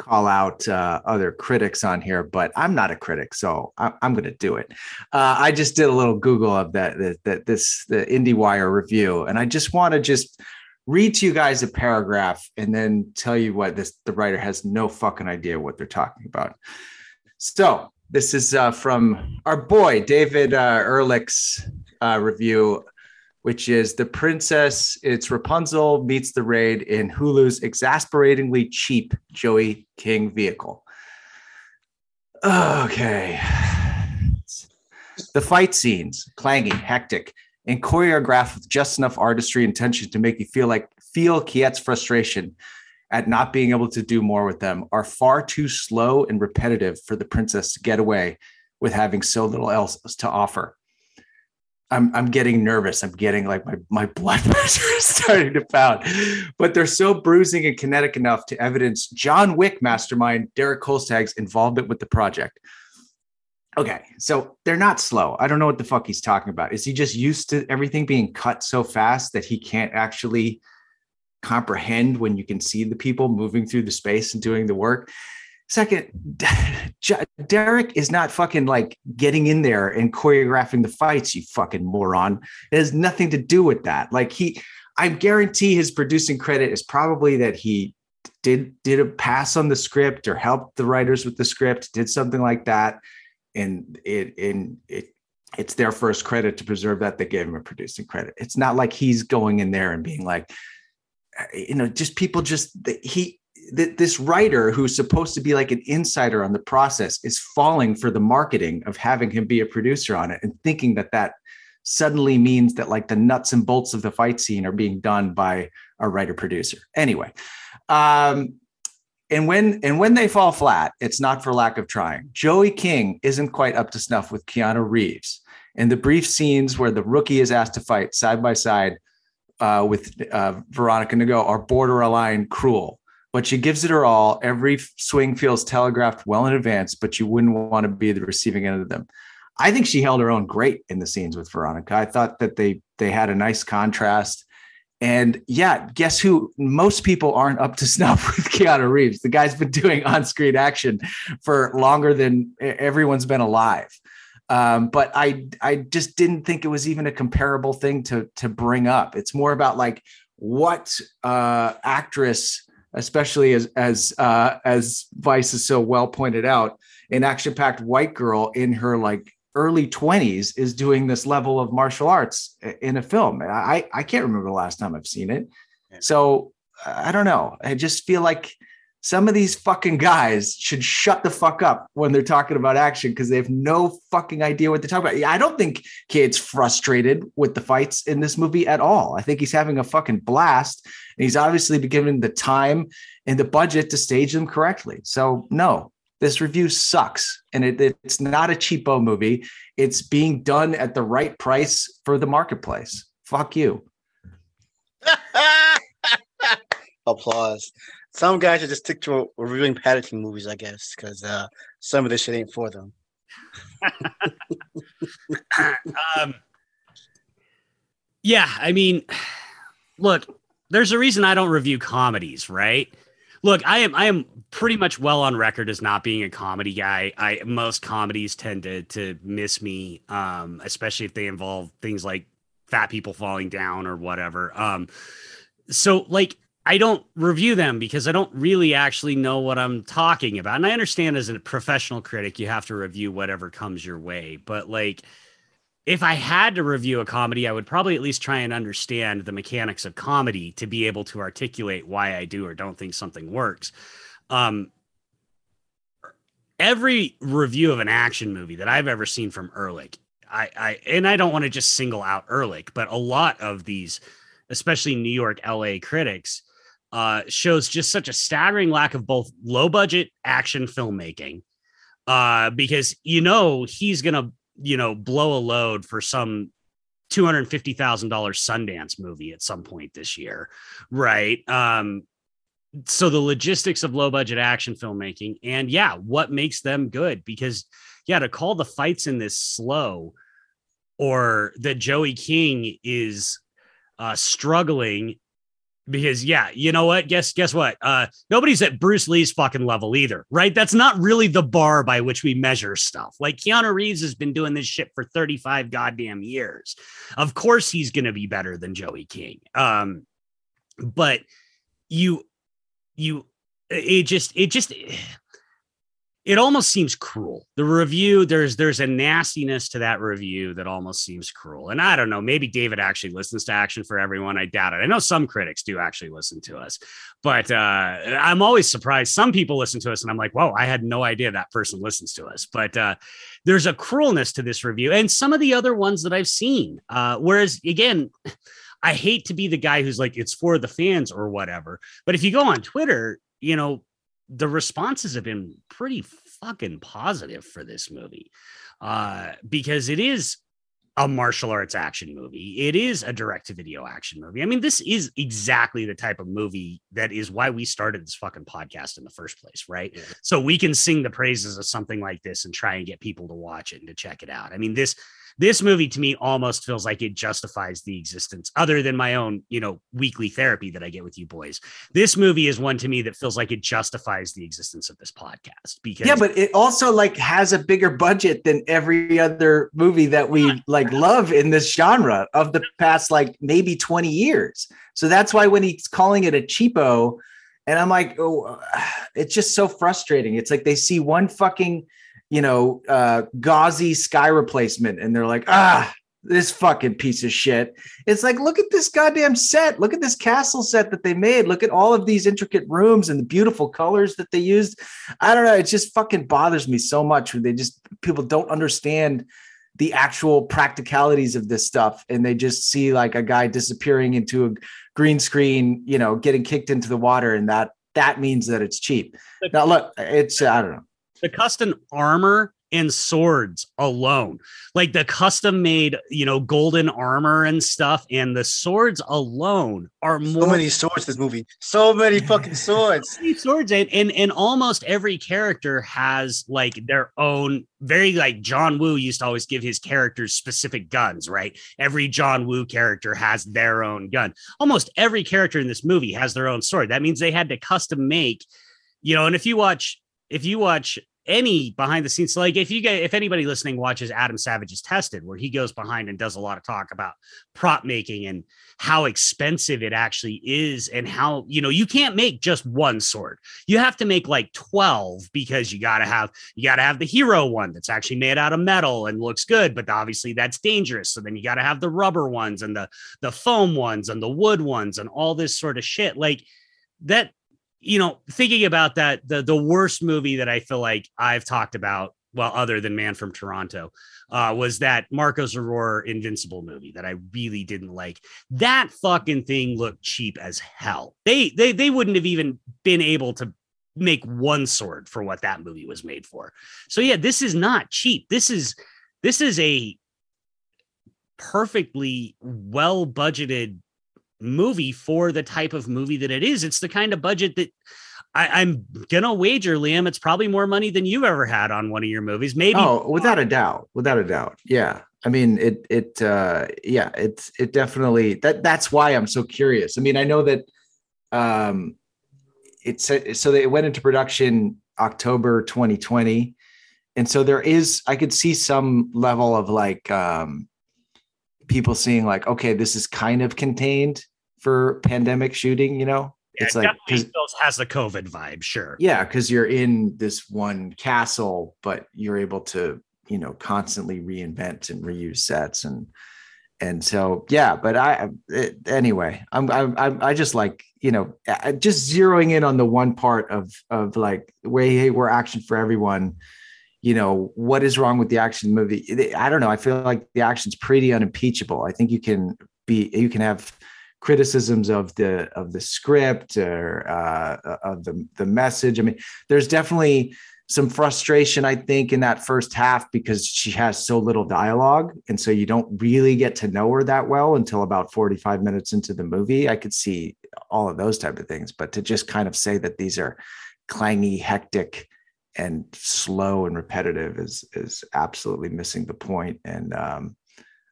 call out uh, other critics on here, but I'm not a critic, so I, am going to do it. Uh, I just did a little Google of that, that, that this the IndieWire review, and I just want to just read to you guys a paragraph and then tell you what this the writer has no fucking idea what they're talking about. So this is uh, from our boy David uh, Ehrlich's uh, review, which is the princess. It's Rapunzel meets the raid in Hulu's exasperatingly cheap Joey King vehicle. Okay. The fight scenes, clanging, hectic, and choreographed with just enough artistry and tension to make you feel like feel Kiet's frustration at not being able to do more with them are far too slow and repetitive for the princess to get away with having so little else to offer. I'm I'm getting nervous. I'm getting like my, my blood (laughs) pressure is starting to pound. But they're so bruising and kinetic enough to evidence John Wick mastermind Derek Kolstad's involvement with the project. Okay, so they're not slow. I don't know what the fuck he's talking about. Is he just used to everything being cut so fast that he can't actually comprehend when you can see the people moving through the space and doing the work? Second, (laughs) Derek is not fucking like getting in there and choreographing the fights, you fucking moron. It has nothing to do with that. Like he, I guarantee his producing credit is probably that he did did a pass on the script or helped the writers with the script, did something like that and it in it it's their first credit to preserve that they gave him a producing credit it's not like he's going in there and being like uh, you know just people just he this writer who's supposed to be like an insider on the process is falling for the marketing of having him be a producer on it and thinking that that suddenly means that like the nuts and bolts of the fight scene are being done by a writer producer anyway um and when and when they fall flat, it's not for lack of trying. Joey King isn't quite up to snuff with Keanu Reeves. And the brief scenes where the rookie is asked to fight side by side uh, with uh, Veronica Ngo are borderline cruel. But she gives it her all. Every swing feels telegraphed well in advance, but you wouldn't want to be the receiving end of them. I think she held her own great in the scenes with Veronica. I thought that they they had a nice contrast. And yeah, guess who? Most people aren't up to (laughs) snuff with Keanu Reeves. The guy's been doing on screen action for longer than everyone's been alive. Um, but I, I just didn't think it was even a comparable thing to to bring up. It's more about like what uh, actress, especially as as uh, as Vice is so well pointed out, an action packed white girl in her like early 20s is doing this level of martial arts in a film. I, I can't remember the last time I've seen it. Yeah. So I don't know. I just feel like some of these fucking guys should shut the fuck up when they're talking about action because they have no fucking idea what they're talking about. I don't think Kiet's frustrated with the fights in this movie at all. I think he's having a fucking blast. And he's obviously been given the time and the budget to stage them correctly. So, no, this review sucks and it, it's not a cheapo movie it's being done at the right price for the marketplace fuck you (laughs) applause some guys should just stick to reviewing paddington movies i guess because uh, some of this shit ain't for them (laughs) um, yeah i mean look there's a reason i don't review comedies right look, I am I am pretty much well on record as not being a comedy guy. I most comedies tend to to miss me, um, especially if they involve things like fat people falling down or whatever. Um, so like I don't review them because I don't really actually know what I'm talking about. And I understand as a professional critic, you have to review whatever comes your way. But like if I had to review a comedy, I would probably at least try and understand the mechanics of comedy to be able to articulate why I do or don't think something works. Um, every review of an action movie that I've ever seen from Ehrlich, I, I and I don't want to just single out Ehrlich, but a lot of these, especially New York, LA critics, uh, shows just such a staggering lack of both low budget action filmmaking, uh, because you know he's gonna you know blow a load for some two hundred fifty thousand dollars Sundance movie at some point this year, right? Um, so the logistics of low budget action filmmaking and yeah what makes them good because yeah to call the fights in this slow or that joey king is uh struggling because yeah you know what? Guess guess what? Uh nobody's at bruce lee's fucking level either right? That's not really the bar by which we measure stuff. Like keanu reeves has been doing this shit for 35 goddamn years. Of course he's gonna be better than joey king. Um but you you it just it just it almost seems cruel. The review there's there's a nastiness to that review that almost seems cruel. And i don't know maybe david actually listens to action for everyone i doubt it. I know some critics do actually listen to us but uh i'm always surprised. Some people listen to us and i'm like whoa i had no idea that person listens to us. But uh there's a cruelness to this review and some of the other ones that i've seen uh whereas again I hate to be the guy who's like, it's for the fans or whatever. But if you go on Twitter, you know, the responses have been pretty fucking positive for this movie uh, because it is a martial arts action movie. It is a direct to video action movie. I mean, this is exactly the type of movie that is why we started this fucking podcast in the first place, right? Yeah. So we can sing the praises of something like this and try and get people to watch it and to check it out. I mean, this this movie to me almost feels like it justifies the existence other than my own you know weekly therapy that i get with you boys. This movie is one to me that feels like it justifies the existence of this podcast because yeah but it also like has a bigger budget than every other movie that we like love in this genre of the past like maybe 20 years. So that's why when he's calling it a cheapo and i'm like oh (sighs) it's just so frustrating. It's like they see one fucking you know, uh, gauzy sky replacement, and they're like, ah, this fucking piece of shit. It's like, look at this goddamn set. Look at this castle set that they made. Look at all of these intricate rooms and the beautiful colors that they used. I don't know. It just fucking bothers me so much when they just people don't understand the actual practicalities of this stuff and they just see like a guy disappearing into a green screen, you know, getting kicked into the water and that that means that it's cheap. Now look, it's I don't know the custom armor and swords alone. Like the custom made you know golden armor and stuff and the swords alone are more so many swords this movie. So many (laughs) fucking swords. So many swords and, and and almost every character has like their own very like john woo used to always give his characters specific guns right? Every john woo character has their own gun. Almost every character in this movie has their own sword. That means they had to custom make you know and if you watch if you watch any behind the scenes like if you get if anybody listening watches adam savage's tested where he goes behind and does a lot of talk about prop making and how expensive it actually is and how you know you can't make just one sword. You have to make like 12 because you got to have you got to have the hero one that's actually made out of metal and looks good but obviously that's dangerous. So then you got to have the rubber ones and the the foam ones and the wood ones and all this sort of shit. Like that you know, thinking about that, the the worst movie that I feel like I've talked about, well, other than Man from Toronto, uh, was that Marko Zaror Invincible movie that I really didn't like. That fucking thing looked cheap as hell. They they they wouldn't have even been able to make one sword for what that movie was made for. So yeah, this is not cheap. This is this is a perfectly well budgeted movie for the type of movie that it is. It's the kind of budget that I, am gonna wager, Liam, it's probably more money than you've ever had on one of your movies. Maybe oh, without a doubt. Without a doubt. Yeah. I mean it it uh yeah, it's it definitely that that's why I'm so curious. I mean, I know that um it's so they went into production October 2020. And so there is I could see some level of like um people seeing like, okay, this is kind of contained for pandemic shooting, you know? Yeah, it's like has the COVID vibe, sure. Yeah, because you're in this one castle, but you're able to, you know constantly reinvent and reuse sets and and so yeah but i it, anyway i'm I'm i just like you know eh, just zeroing in on the one part of of like way hey we're action for everyone you know what is wrong with the action movie i don't know i feel like the action's pretty unimpeachable i think you can be you can have criticisms of the of the script or uh, of the the message i mean there's definitely some frustration, I think, in that first half because she has so little dialogue. And so you don't really get to know her that well until about 45 minutes into the movie. I could see all of those type of things. But to just kind of say that these are clangy, hectic, and slow and repetitive is is absolutely missing the point. And um,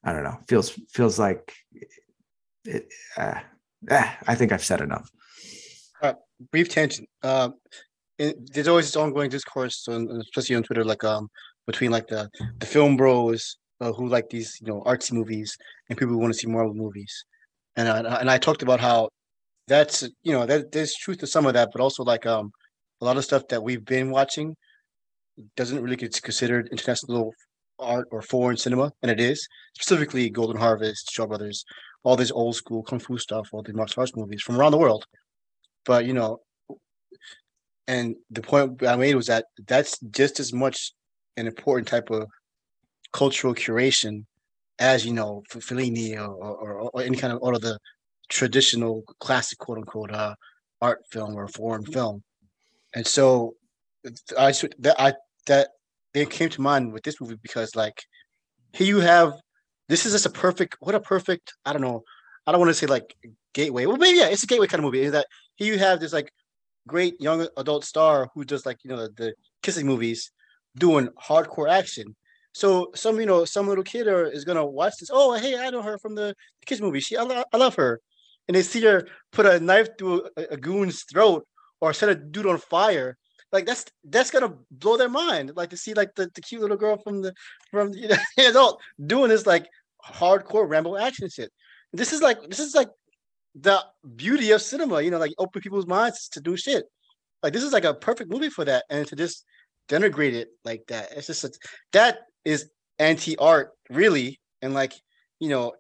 I don't know, feels feels like it, uh, eh, I think I've said enough. Uh, brief tangent. Uh, there's always this ongoing discourse, on, especially on Twitter, like um between like the the film bros uh, who like these you know artsy movies and people who want to see Marvel movies, and I, and I talked about how that's you know that there's truth to some of that, but also like um a lot of stuff that we've been watching doesn't really get considered international art or foreign cinema, and it is specifically Golden Harvest, Shaw Brothers, all this old school kung fu stuff, all the martial arts movies from around the world. But you know, and the point I made was that that's just as much an important type of cultural curation as you know Fellini or, or, or any kind of all of the traditional classic quote unquote uh, art film or foreign film. And so I that I that it came to mind with this movie because like here you have this is just a perfect what a perfect I don't know I don't want to say like gateway well maybe yeah it's a gateway kind of movie is that here you have this like great young adult star who does like you know the kissing movies doing hardcore action. So some you know some little kid or is gonna watch this. Oh hey, I know her from the kiss movie. She I, lo- I love her, and they see her put a knife through a, a goon's throat or set a dude on fire. Like that's that's gonna blow their mind. Like to see like the, the cute little girl from the from (laughs) you know, (laughs) adult doing this like hardcore Rambo action shit. This is like this is like the beauty of cinema, you know, like open people's minds to do shit. Like this is like a perfect movie for that, and to just denigrate it like that, it's just a, that is anti-art, really, and like you know,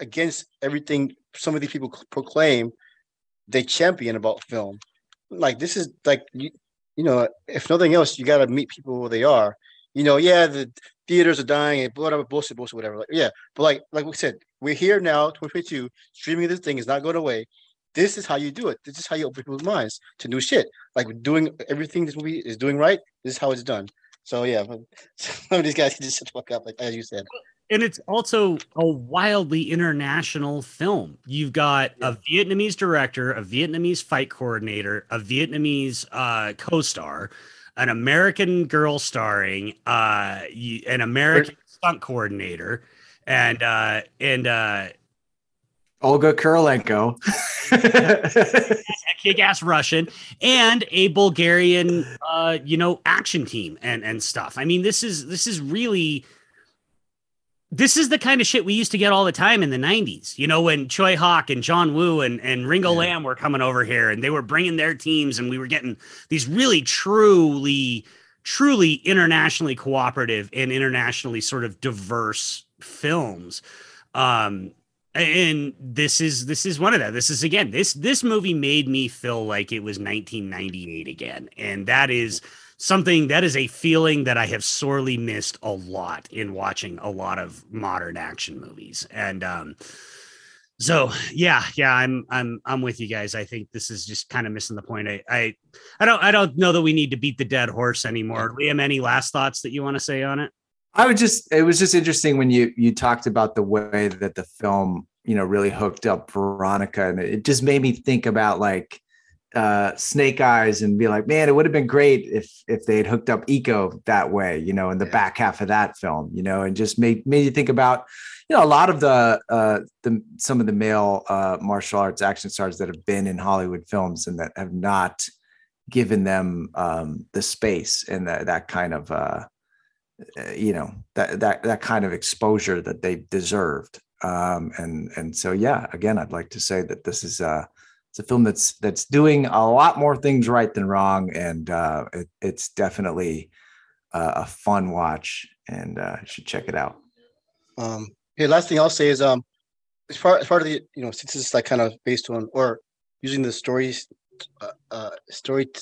against everything some of these people proclaim they champion about film. Like this is like you, you know, if nothing else, you got to meet people where they are. You know, yeah, the theaters are dying and whatever bullshit, bullshit, whatever. Like, yeah, but like, like we said, we're here now, 2022. Streaming this thing is not going away. This is how you do it. This is how you open people's minds to new shit. Like doing everything this movie is doing right. This is how it's done. So yeah, (laughs) some of these guys can just fuck up, like as you said. And it's also a wildly international film. You've got yeah. a Vietnamese director, a Vietnamese fight coordinator, a Vietnamese uh, co-star, an American girl starring, uh, an American stunt coordinator, and uh, and uh, Olga Kurylenko, a (laughs) kick-ass Russian, and a Bulgarian, uh, you know, action team and and stuff. I mean, this is this is really this is the kind of shit we used to get all the time in the 90s. You know, when Tsui Hark and John Woo and, and Ringo yeah. Lam were coming over here and they were bringing their teams and we were getting these really truly, truly internationally cooperative and internationally sort of diverse films. Um, and this is this is one of that. This is again this this movie made me feel like it was 1998 again, and that is something that is a feeling that I have sorely missed a lot in watching a lot of modern action movies. And um, so yeah, yeah, I'm I'm I'm with you guys. I think this is just kind of missing the point. I I I don't I don't know that we need to beat the dead horse anymore. Liam, any last thoughts that you want to say on it? I would just it was just interesting when you you talked about the way that the film, you know, really hooked up Veronica and it just made me think about like uh, Snake Eyes and be like, man, it would have been great if if they had hooked up Iko that way, you know, in the yeah. back half of that film, you know, and just made made you think about, you know, a lot of the uh, the some of the male uh, martial arts action stars that have been in Hollywood films and that have not given them um, the space and the, that kind of uh, you know that that that kind of exposure that they deserved. Um, and and so yeah, again, I'd like to say that this is uh it's a film that's that's doing a lot more things right than wrong, and uh, it, it's definitely uh, a fun watch, and uh, you should check it out. Um, here, last thing I'll say is um, as part as part of the you know since it's like kind of based on or using the stories, uh, uh story t-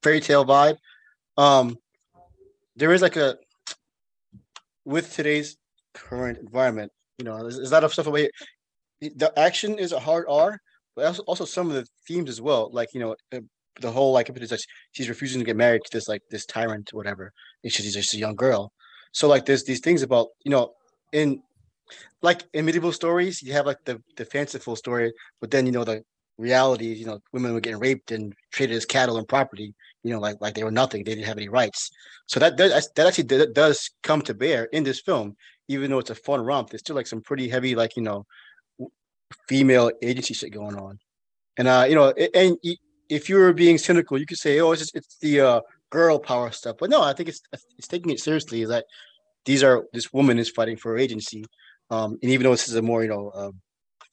fairy tale vibe, um, there is like a with today's current environment, you know, there's a lot of stuff away. The action is a hard R, but also, some of the themes as well. Like you know, uh, the whole like if it's like she's refusing to get married to this like this tyrant whatever. And she's just a young girl. So like there's these things about you know in like in medieval stories you have like the the fanciful story, but then you know the reality you know women were getting raped and treated as cattle and property. You know like like they were nothing. They didn't have any rights. So that that actually does come to bear in this film, even though it's a fun romp. There's still like some pretty heavy like you know female agency shit going on. And uh, you know, and if you were being cynical, you could say, "Oh, it's just, it's the uh, girl power stuff." But no, I think it's it's taking it seriously. Is that these are this woman is fighting for agency, um, and even though this is a more you know uh,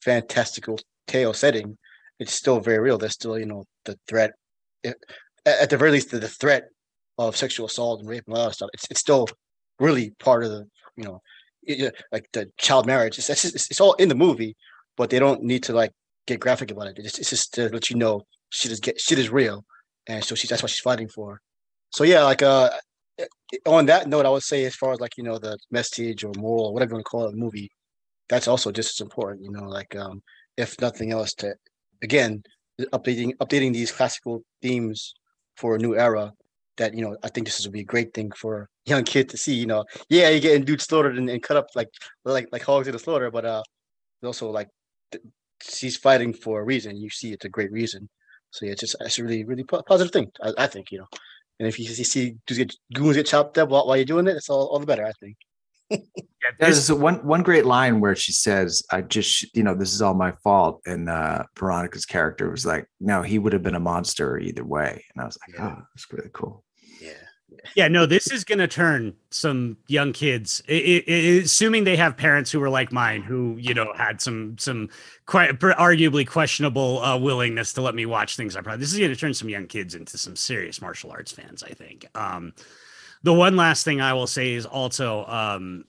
fantastical tale setting, it's still very real. There's still you know the threat, it, at the very least, the, the threat of sexual assault and rape and all that stuff. It's it's still really part of the you know it, like the child marriage. It's, it's, it's all in the movie, but they don't need to like get graphic about it. It's, it's just to let you know shit is get shit is real, and so she that's what she's fighting for. So yeah, like uh, on that note, I would say as far as like you know the message or moral or whatever you want to call it, movie, that's also just as important. You know, like um, if nothing else, to again updating updating these classical themes for a new era. That you know, I think this is would be a great thing for a young kid to see. You know, yeah, you're getting dudes slaughtered and, and cut up like like like hogs in the slaughter, but uh, also like she's fighting for a reason. You see, it's a great reason. So yeah, it's just it's a really really positive thing. I, I think you know, and if you, you see dudes get goons get chopped up while, while you're doing it, it's all, all the better. I think. (laughs) yeah, there's one one great line where she says, "I just you know this is all my fault," and uh, Veronica's character was like, "No, he would have been a monster either way," and I was like, yeah. "Oh, that's really cool." Yeah, no, this is going to turn some young kids, it, it, assuming they have parents who were like mine, who you know had some some quite arguably questionable uh, willingness to let me watch things. I probably this is going to turn some young kids into some serious martial arts fans. I think. Um, the one last thing I will say is also um,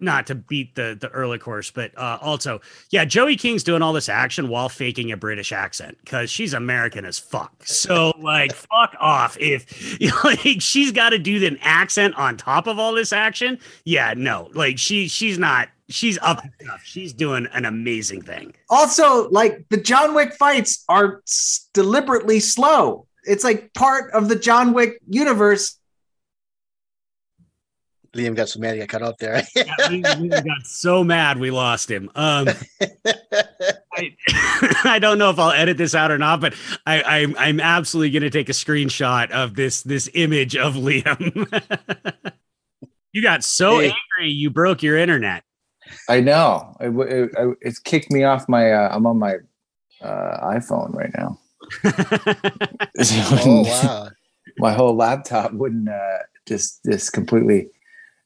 not to beat the the early course, but uh, also, yeah, Joey King's doing all this action while faking a British accent because she's American as fuck. So like, (laughs) fuck off. If (laughs) like she's got to do an accent on top of all this action, yeah, no, like she she's not. She's up. She's doing an amazing thing. Also, like the John Wick fights are deliberately slow. It's like part of the John Wick universe Liam got so mad he got cut off there. (laughs) yeah, we, we, got so mad we lost him. Um, (laughs) I, (laughs) I, don't know if I'll edit this out or not, but I, I I'm absolutely going to take a screenshot of this this image of Liam. you got so hey. angry you broke your internet. I know it, it, it's kicked me off my. Uh, I'm on my uh, iPhone right now. oh wow! my whole laptop wouldn't uh, just just completely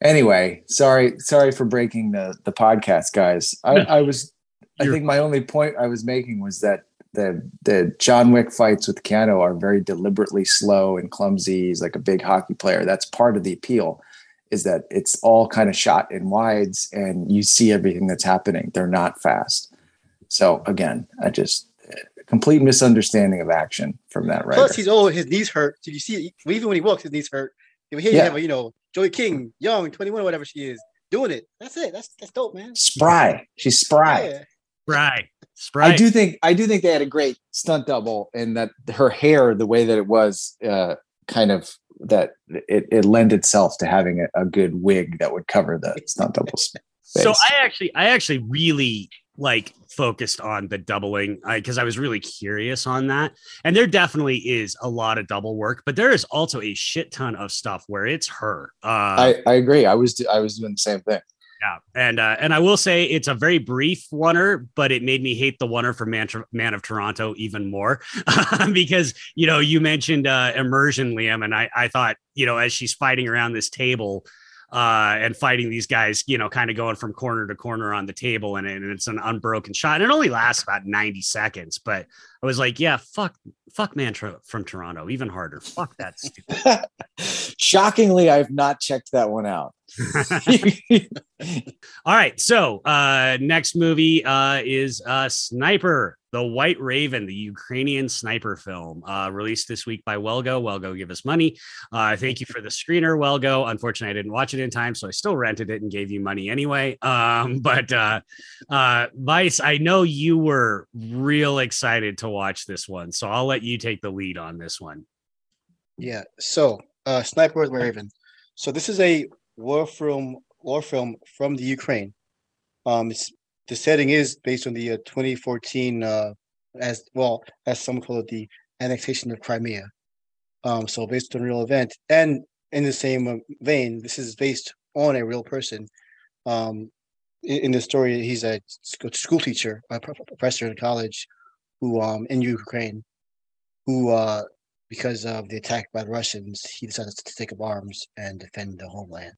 anyway, sorry, sorry for breaking the the podcast, guys. I, I was, I think my only point I was making was that the the John Wick fights with Keanu are very deliberately slow and clumsy. He's like a big hockey player. That's part of the appeal, is that it's all kind of shot in wides and you see everything that's happening. They're not fast. So again, I just uh, complete misunderstanding of action from that right. Plus, he's old. His knees hurt. Did you see? Even when he walks, his knees hurt. Here you yeah. have, you know, Joey King, young, 21, whatever she is, doing it. That's it. That's that's dope, man. Spry. She's spry. Yeah. Spry. Spry. I do think I do think they had a great stunt double and that her hair, the way that it was, uh, kind of that it, it lend itself to having a, a good wig that would cover the stunt double's face. So I actually I actually really like focused on the doubling because I, I, was really curious on that. And there definitely is a lot of double work, but there is also a shit ton of stuff where it's her. Uh, I, I agree. I was I was doing the same thing. Yeah, and uh, and I will say it's a very brief oneer, but it made me hate the oneer for Man, Man of Toronto even more (laughs) because you know you mentioned uh, immersion, Liam, and I I thought you know as she's fighting around this table uh, and fighting these guys, you know, kind of going from corner to corner on the table, and, and it's an unbroken shot. And it only lasts about 90 seconds, but I was like, yeah, fuck, fuck Mantra from Toronto, even harder. Fuck that stupid. (laughs) Shockingly, I've not checked that one out. (laughs) (laughs) All right. So uh next movie uh is uh Sniper, the White Raven, the Ukrainian sniper film, uh released this week by Well Go. Wellgo give us money. Uh thank you for the screener, Well Go. Unfortunately, I didn't watch it in time, so I still rented it and gave you money anyway. Um, (laughs) but uh uh Vice, I know you were real excited to watch this one, so I'll let you take the lead on this one. Yeah. So uh Sniper with Raven. So this is a war film war film from the Ukraine. Um, the setting is based on the uh, 2014 uh, as well as some call it the annexation of Crimea. Um, so based on a real event, and in the same uh, vein, this is based on a real person. Um, in, in the story, he's a school teacher, a professor in college, who um in Ukraine, who uh because of the attack by the Russians, he decided to take up arms and defend the homeland.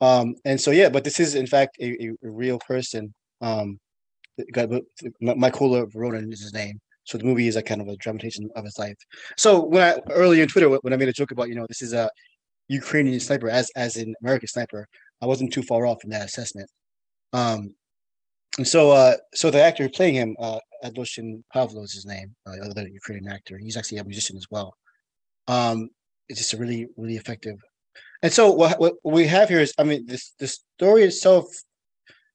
Um, and so yeah, but this is in fact a, a real person. Um, Mykola Voronin is his name. So the movie is a kind of a dramatization of his life. So when I earlier in Twitter when I made a joke about you know this is a Ukrainian sniper as as an American sniper, I wasn't too far off in that assessment. Um, and so uh, so the actor playing him, uh, Aldoshyn Pavlo is his name, uh, other Ukrainian actor. He's actually a musician as well. Um, it's just a really really effective and so what, what we have here is, I mean, this the story itself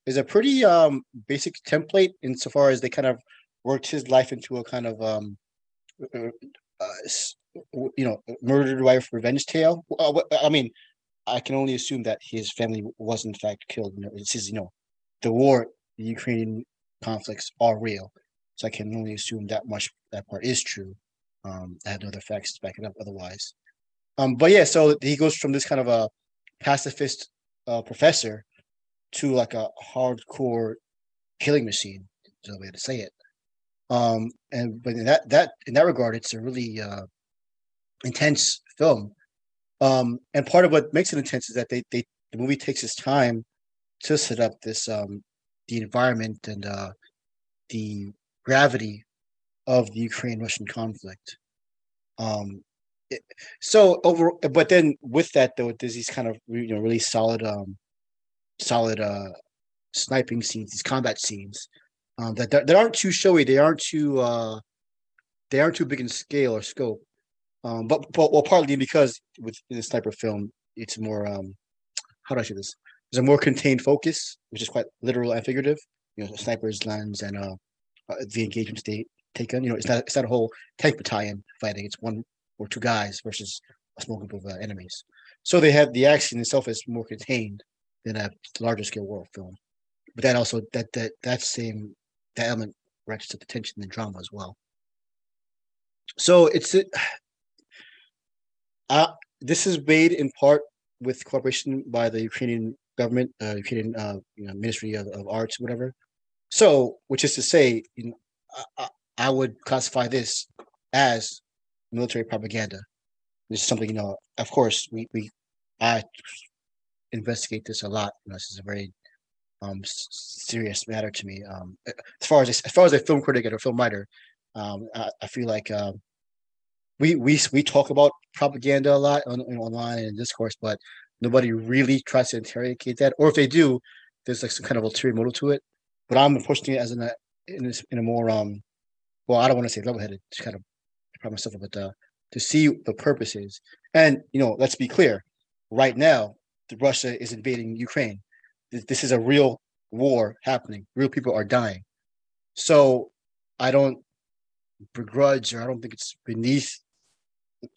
is a pretty um basic template insofar as they kind of worked his life into a kind of um uh, uh you know murdered wife revenge tale. Uh, I mean, I can only assume that his family was in fact killed. You know, it's his, you know, the war, the Ukrainian conflicts are real. So I can only assume that much that part is true. Um, I have no other facts to back it up otherwise. Um, but yeah, so he goes from this kind of a pacifist uh, professor to like a hardcore killing machine. Is the way to say it. Um, and but in that that in that regard, it's a really uh, intense film. Um, and part of what makes it intense is that they they the movie takes its time to set up this um, the environment and uh, the gravity of the Ukraine Russian conflict. Um, so over but then with that though there's these kind of you know really solid um solid uh sniping scenes these combat scenes um that that aren't too showy. They aren't too uh they aren't too big in scale or scope. Um but but well partly because with the sniper film it's more um how do i say this? There's a more contained focus which is quite literal and figurative. You know sniper's lens and uh, uh the engagement state taken. you know it's not it's not a whole tank battalion fighting. It's one or two guys versus a small group of uh, enemies. So they have the action itself is more contained than a larger scale war film. But that also that that that same that element ratchets up the tension and drama as well. So it's uh, this is made in part with cooperation by the Ukrainian government, uh, Ukrainian uh, you know, Ministry of, of Arts, whatever. So, which is to say, you know, I, I would classify this as military propaganda. This is something, you know, of course, we, we I investigate this a lot. You know, this is a very um, serious matter to me. Um, as far as as far as a film critic a film writer, um, I, I, feel like um, we we we talk about propaganda a lot on, online and in discourse, but nobody really tries to interrogate that. Or if they do, there's like some kind of ulterior motive to it. But I'm approaching it as in a in, in a more um, well, I don't want to say level-headed, just kind of pride myself but uh, to see the purposes. And you know, let's be clear. Right now, Russia is invading Ukraine. This is a real war happening. Real people are dying. So I don't begrudge, or I don't think it's beneath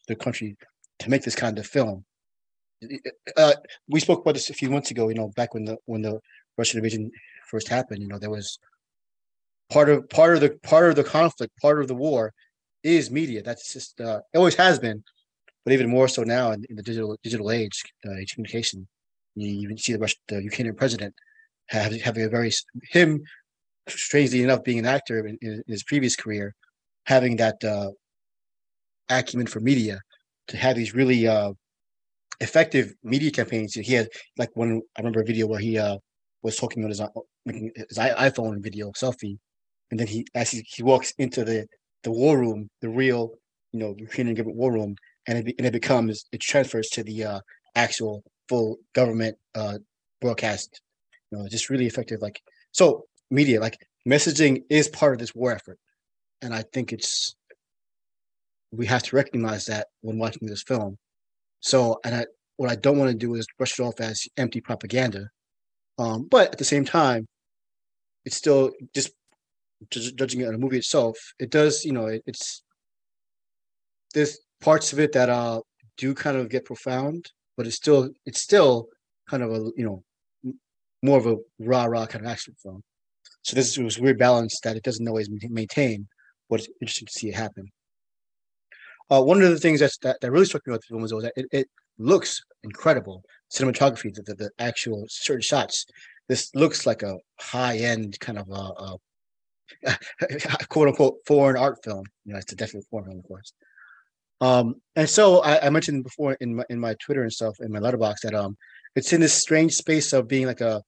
the country to make this kind of film. Uh, we spoke about this a few months ago. You know, back when the when the Russian invasion first happened. You know, there was part of part of the part of the conflict, part of the war is media. That's just uh, it always has been, but even more so now in, in the digital digital age, uh, age communication. You even see the Russian, the Ukrainian president having a very him, strangely enough, being an actor in, in his previous career, having that uh, acumen for media to have these really uh, effective media campaigns. He had like one I remember a video where he uh was talking on his uh, making his iPhone video selfie, and then he as he, he walks into the the war room, the real you know Ukrainian government war room, and it, and it becomes it transfers to the uh, actual full government uh, broadcast. You know, just really effective. Like so, media like messaging is part of this war effort, and I think it's we have to recognize that when watching this film. So, and I what I don't want to do is brush it off as empty propaganda. Um, but at the same time, it's still just judging it on the movie itself. It does, you know, it, it's there's parts of it that uh do kind of get profound, but it's still it's still kind of a you know more of a rah rah kind of action film. So this was weird balance that it doesn't always maintain, but it's interesting to see it happen. Uh, one of the things that's, that that really struck me about the film was that it, it looks incredible. Cinematography, the, the, the, actual certain shots. This looks like a high end kind of a, a (laughs) quote unquote foreign art film. You know, it's a definitely foreign film, of course. Um, and so I, I, mentioned before in my in my Twitter and stuff in my Letterboxd, that um it's in this strange space of being like a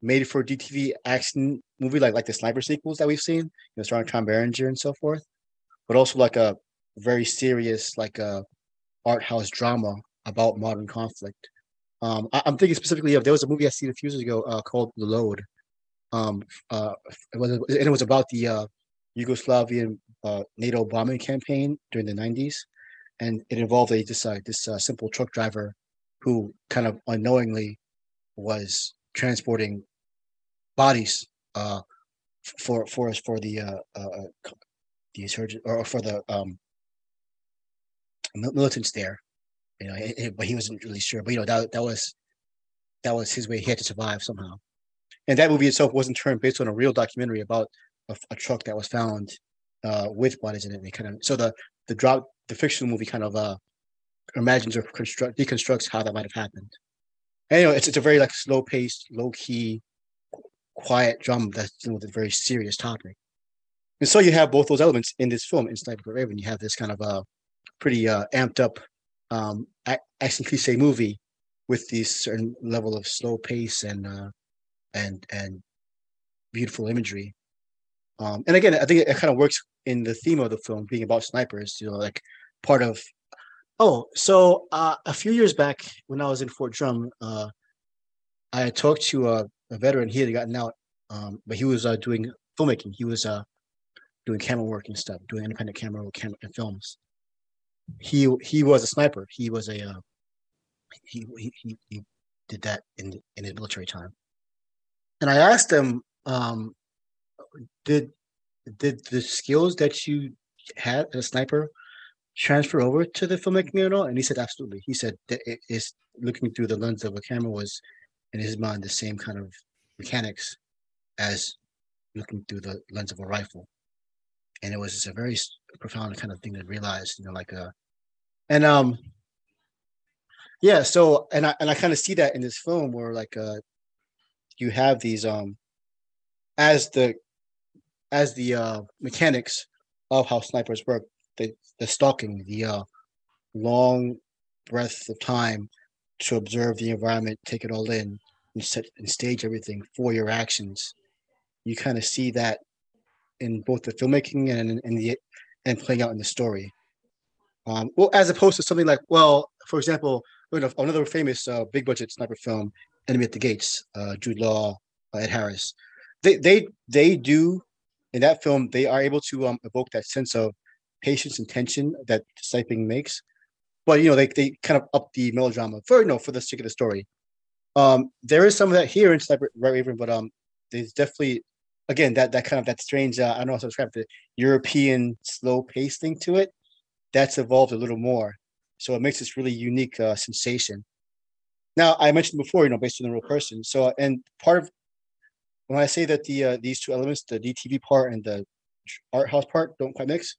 made for DTV action movie like like the sniper sequels that we've seen, you know, starring Tom Berenger and so forth, but also like a very serious like a art house drama about modern conflict. Um, I, am thinking specifically of there was a movie I seen a few years ago uh, called The Load. Um, uh, it was and it was about the uh, Yugoslavian uh, NATO bombing campaign during the 90s and it involved a this uh, this uh, simple truck driver who kind of unknowingly was transporting bodies uh, for for us for the uh, uh, uh the insurgent or for the um, militants there. You know, it, it, but he wasn't really sure. But you know, that that was that was his way. He had to survive somehow. And that movie itself wasn't turned based on a real documentary about a, a truck that was found uh, with bodies in it. They kind of so the the drop the fictional movie kind of uh imagines or construct deconstructs how that might have happened. Anyway, it's it's a very like slow paced, low key, quiet drama that's dealing with a very serious topic. And so you have both those elements in this film in Sniper Raven. You have this kind of a uh, pretty uh, amped up um, action cliche movie with this certain level of slow pace and uh, and and beautiful imagery. Um, and again, I think it, it kind of works in the theme of the film being about snipers. You know, like part of. Oh, so uh, a few years back when I was in Fort Drum, uh, I talked to a, a, veteran. He had gotten out, um, but he was uh, doing filmmaking. He was uh, doing camera work and stuff, doing independent camera camera and films. He he was a sniper. He was a uh, he, he he did that in in his military time. And I asked him, um, did did the skills that you had as a sniper transfer over to the filmmaking at all? And he said absolutely. He said that it is looking through the lens of a camera was in his mind the same kind of mechanics as looking through the lens of a rifle. And it was just a very profound kind of thing to realize, you know, like a and um yeah, so and I and I kind of see that in this film where like uh you have these um as the as the uh, mechanics of how snipers work, the, the stalking, the uh, long breadth of time to observe the environment, take it all in, and set and stage everything for your actions. You kind of see that in both the filmmaking and in the and playing out in the story. Um, well, as opposed to something like, well, for example, another famous uh, big budget sniper film, Enemy at the Gates, uh, Jude Law, uh, Ed Harris. They they they do in that film, they are able to um, evoke that sense of patience and tension that sniping makes. But you know, they, they kind of up the melodrama for you know for the sake of the story. Um, there is some of that here in Sniper Raven, but um, there's definitely again that that kind of that strange uh, I don't know how to describe the European slow pace thing to it. That's evolved a little more, so it makes this really unique uh, sensation. Now, I mentioned before, you know, based on the real person. So, and part of when I say that the uh, these two elements, the DTV part and the art house part, don't quite mix.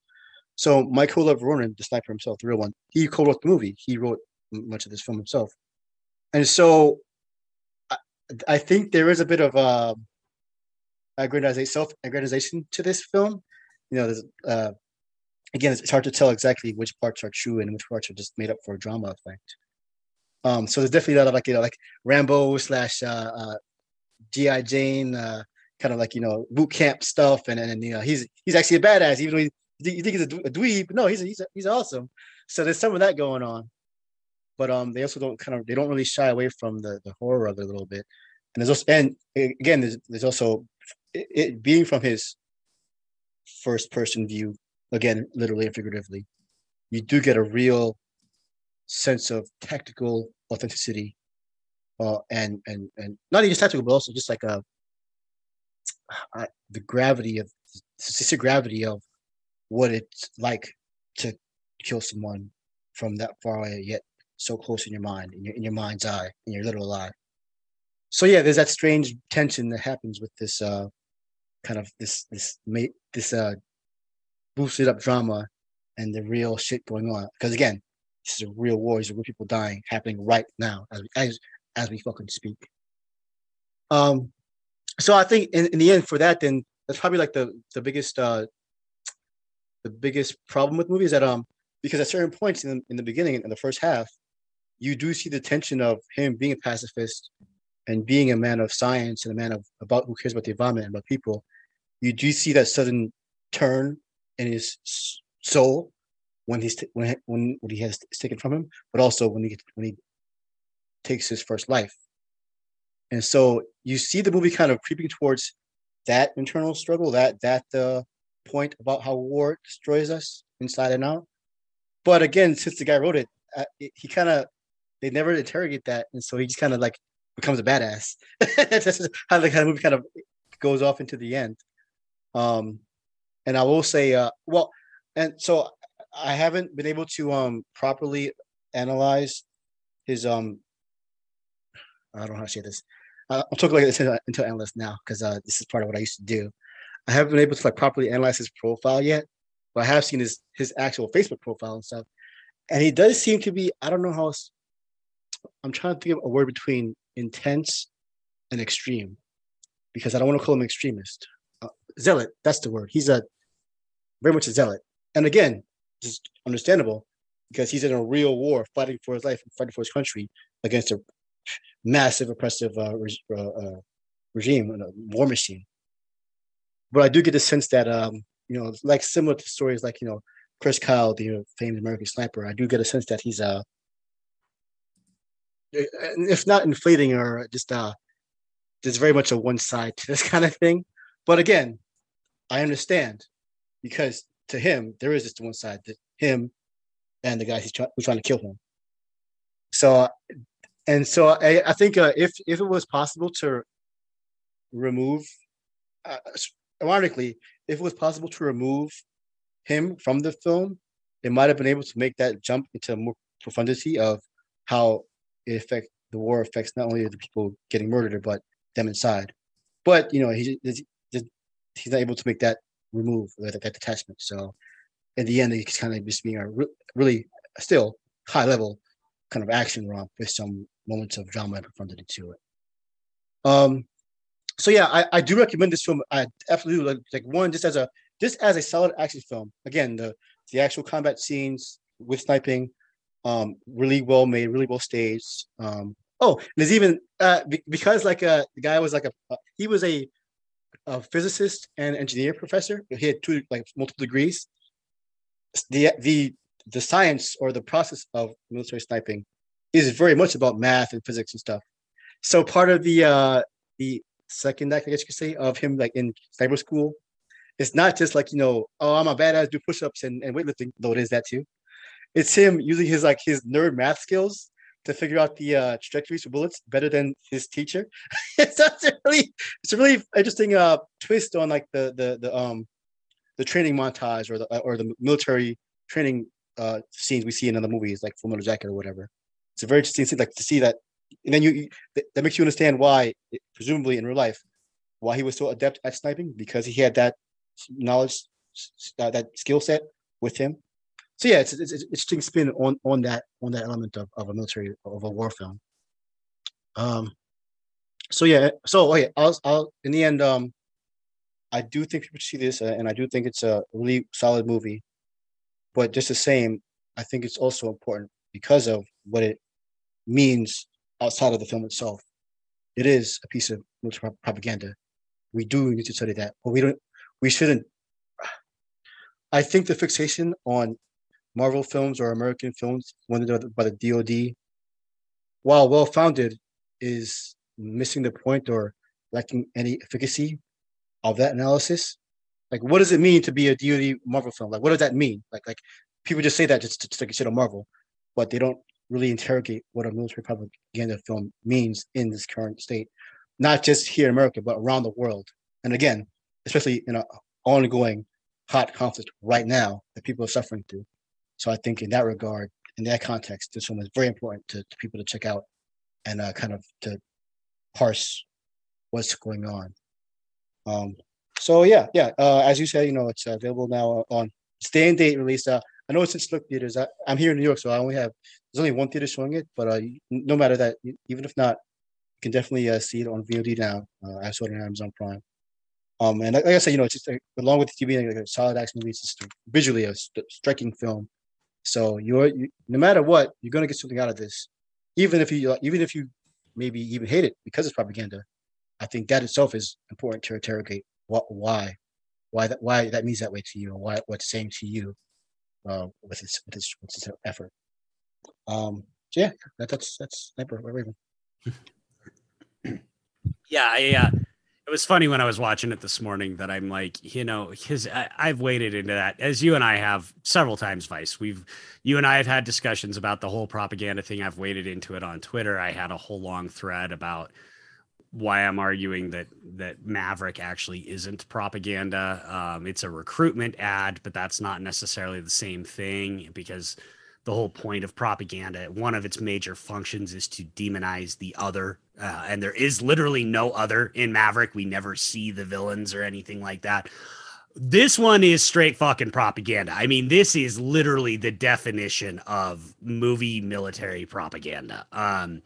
So Mykola Voronin, the sniper himself, the real one, he co-wrote the movie. He wrote much of this film himself, and so I, I think there is a bit of uh, aggrandization, self-aggrandization to this film. You know, uh, again, it's hard to tell exactly which parts are true and which parts are just made up for a drama effect. Um, so there's definitely a lot of like you know like Rambo slash uh, uh, GI Jane, uh, kind of like you know boot camp stuff, and and you know he's he's actually a badass, even though he, you think he's a, a dweeb. No, he's he's he's awesome. So there's some of that going on, but um, they also don't kind of they don't really shy away from the the horror of it a little bit. And there's also and again there's, there's also it, it being from his first person view again literally and figuratively you do get a real sense of tactical authenticity uh, and and and not even just tactical but also just like the gravity of the gravity of what it's like to kill someone from that far away yet so close in your mind in your, in your mind's eye in your literal eye so yeah there's that strange tension that happens with this uh kind of this this this uh boosted up drama and the real shit going on. Because again, this is a real war. These are real people dying happening right now as as as we fucking speak. Um, so I think in, in the end for that, then that's probably like the the biggest uh the biggest problem with movies that um because at certain points in in the beginning in the first half, you do see the tension of him being a pacifist and being a man of science and a man of about who cares about the environment and about people. You do see that sudden turn in his soul when he's t- when when when he has taken from him, but also when he gets when he takes his first life. And so you see the movie kind of creeping towards that internal struggle, that that uh, point about how war destroys us inside and out. But again, since the guy wrote it, uh, it he kind of they never interrogate that, and so he just kind of like becomes a badass. (laughs) That's how the kind of movie kind of goes off into the end. Um, and I will say, uh, well, and so I haven't been able to um properly analyze his um. I don't know how to say this. Uh, I'm talking like this until analyst now because uh, this is part of what I used to do. I haven't been able to like properly analyze his profile yet, but I have seen his his actual Facebook profile and stuff, and he does seem to be. I don't know how. Else, I'm trying to think of a word between intense and extreme, because I don't want to call him extremist. Uh, zealot. That's the word. He's a very much a zealot. And again, just understandable because he's in a real war fighting for his life and fighting for his country against a massive oppressive uh, re- uh, uh, regime and a war machine. But I do get the sense that, um, you know, like similar to stories like, you know, Chris Kyle, the you know, famed American sniper, I do get a sense that he's, uh, if not inflating or just, uh, there's very much a one side to (laughs) this kind of thing. But again, I understand because to him there is just one side, that him and the guy he's try, trying to kill him. So, and so I, I think uh, if if it was possible to remove, uh, ironically, if it was possible to remove him from the film, it might have been able to make that jump into more profundity of how it affect the war affects not only the people getting murdered but them inside. But you know, he he's not able to make that remove that, that detachment. So in the end, it's kind of just being a re- really still high level kind of action romp with some moments of drama and profundity to it. Um, so yeah, I, I do recommend this film. I absolutely like, like one just as a just as a solid action film. Again, the the actual combat scenes with sniping, um, really well made, really well staged. Um, oh, there's even uh, because like uh, the guy was like a uh, he was a a physicist and engineer professor. He had two like multiple degrees. The the the science or the process of military sniping is very much about math and physics and stuff. So part of the uh the second act, I guess you could say, of him like in sniper school, it's not just like, you know, oh, I'm a badass, do push-ups and, and weightlifting, though it is that too. It's him using his like his nerd math skills to figure out the uh, trajectories for bullets better than his teacher. (laughs) it's a really, it's a really interesting uh, twist on like the the the um the training montage or the uh, or the military training uh, scenes we see in other movies like Full Metal Jacket or whatever. It's a very interesting thing, like to see that, and then you, you that makes you understand why, presumably in real life, why he was so adept at sniping because he had that knowledge, uh, that skill set with him so yeah, it's, it's, it's interesting spin on on that on that element of, of a military of a war film. Um, so yeah, so okay, I'll, I'll in the end, um, I do think people should see this, uh, and I do think it's a really solid movie. But just the same, I think it's also important because of what it means outside of the film itself. It is a piece of military propaganda. We do need to study that, but we don't. We shouldn't. I think the fixation on Marvel films or American films, they're by the DoD, while well founded, is missing the point or lacking any efficacy of that analysis. Like, what does it mean to be a DoD Marvel film? Like, what does that mean? Like, like people just say that just to, just to consider Marvel, but they don't really interrogate what a military propaganda film means in this current state, not just here in America, but around the world. And again, especially in an ongoing hot conflict right now that people are suffering through. So I think in that regard, in that context, this film is very important to, to people to check out and uh, kind of to parse what's going on. Um, so yeah, yeah. Uh, as you said, you know, it's available now on stay and date release. Uh, I know it's in select theaters. I, am here in New York, so I only have there's only one theater showing it. But uh, no matter that, even if not, you can definitely uh, see it on VOD now. Uh, I saw it on Amazon Prime. Um, and like, like I said, you know, it's just along with the TV like a solid action movie, it's just visually a st- striking film. So you're you, no matter what, you're gonna get something out of this, even if you even if you maybe even hate it because it's propaganda. I think that itself is important to interrogate. What, why, why that, why that means that way to you, and why what's saying to you uh, with his with his, with its effort. Um, so yeah, that, that's that's Sniper Raven. (clears throat) yeah, I, uh, it was funny when I was watching it this morning that I'm like, you know, because I've waded into that as you and I have several times, Vice. We've, you and I have had discussions about the whole propaganda thing. I've waded into it on Twitter. I had a whole long thread about why I'm arguing that that Maverick actually isn't propaganda. Um, it's a recruitment ad, but that's not necessarily the same thing because the whole point of propaganda, one of its major functions is to demonize the other. Uh, and there is literally no other in Maverick. We never see the villains or anything like that. This one is straight fucking propaganda. I mean, this is literally the definition of movie military propaganda. Um,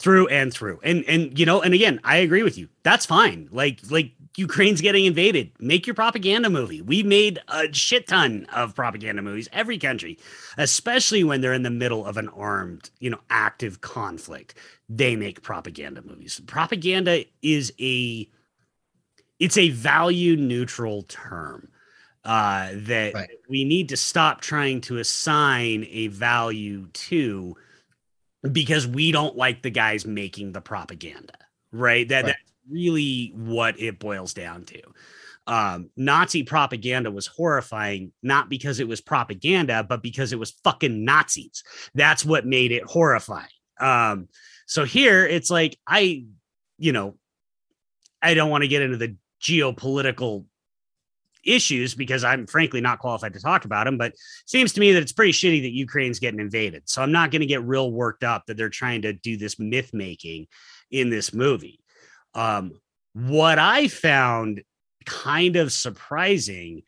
through and through. And and you know, and again, I agree with you. That's fine. Like like Ukraine's getting invaded. Make your propaganda movie. We made a shit ton of propaganda movies, every country, especially when they're in the middle of an armed, you know, active conflict. They make propaganda movies. Propaganda is a it's a value neutral term uh, that right. we need to stop trying to assign a value to because we don't like the guys making the propaganda, right? That right. that's really what it boils down to. Um, Nazi propaganda was horrifying, not because it was propaganda, but because it was fucking Nazis. That's what made it horrifying. Um, so here it's like, I, you know, I don't want to get into the geopolitical issues because I'm frankly not qualified to talk about them. But seems to me that it's pretty shitty that Ukraine's getting invaded. So I'm not going to get real worked up that they're trying to do this myth making in this movie. Um, what I found kind of surprising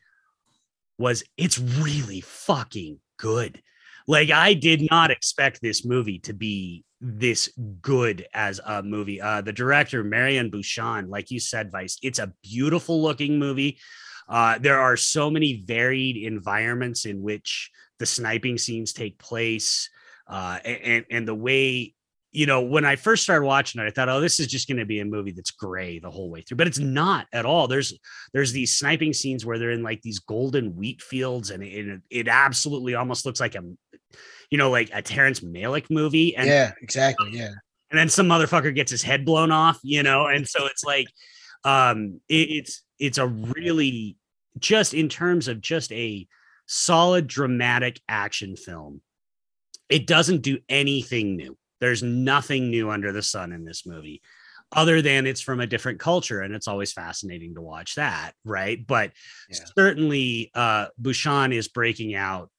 was it's really fucking good. Like I did not expect this movie to be this good as a movie. Uh, the director Marian Bushan, like you said, Vice, it's a beautiful looking movie. Uh, there are so many varied environments in which the sniping scenes take place, uh, and and the way you know when I first started watching it, I thought, oh, this is just going to be a movie that's gray the whole way through, but it's not at all. There's there's these sniping scenes where they're in like these golden wheat fields, and it it absolutely almost looks like a you know like a Terrence Malick movie. And yeah, exactly. Yeah. And then some motherfucker gets his head blown off, you know, and so it's like um it, it's it's a really just in terms of just a solid dramatic action film it doesn't do anything new. There's nothing new under the sun in this movie other than it's from a different culture and it's always fascinating to watch that right? But yeah. certainly uh Bushan is breaking out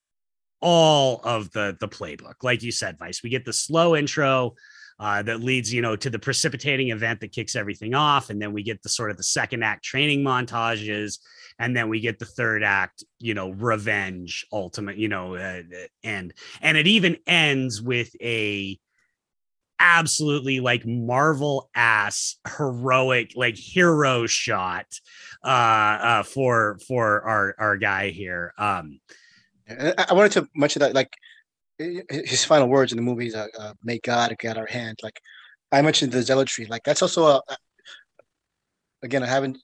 all of the the playbook. Like you said vice we get the slow intro uh, that leads you know to the precipitating event that kicks everything off and then we get the sort of the second act training montages and then we get the third act you know revenge ultimate you know uh, end and it even ends with a absolutely like marvel ass heroic like hero shot uh, uh for for our our guy here um i wanted to mention that like his final words in the movie is, uh, uh, "May God get our hand." Like I mentioned, the zealotry. Like that's also a. Again, I haven't.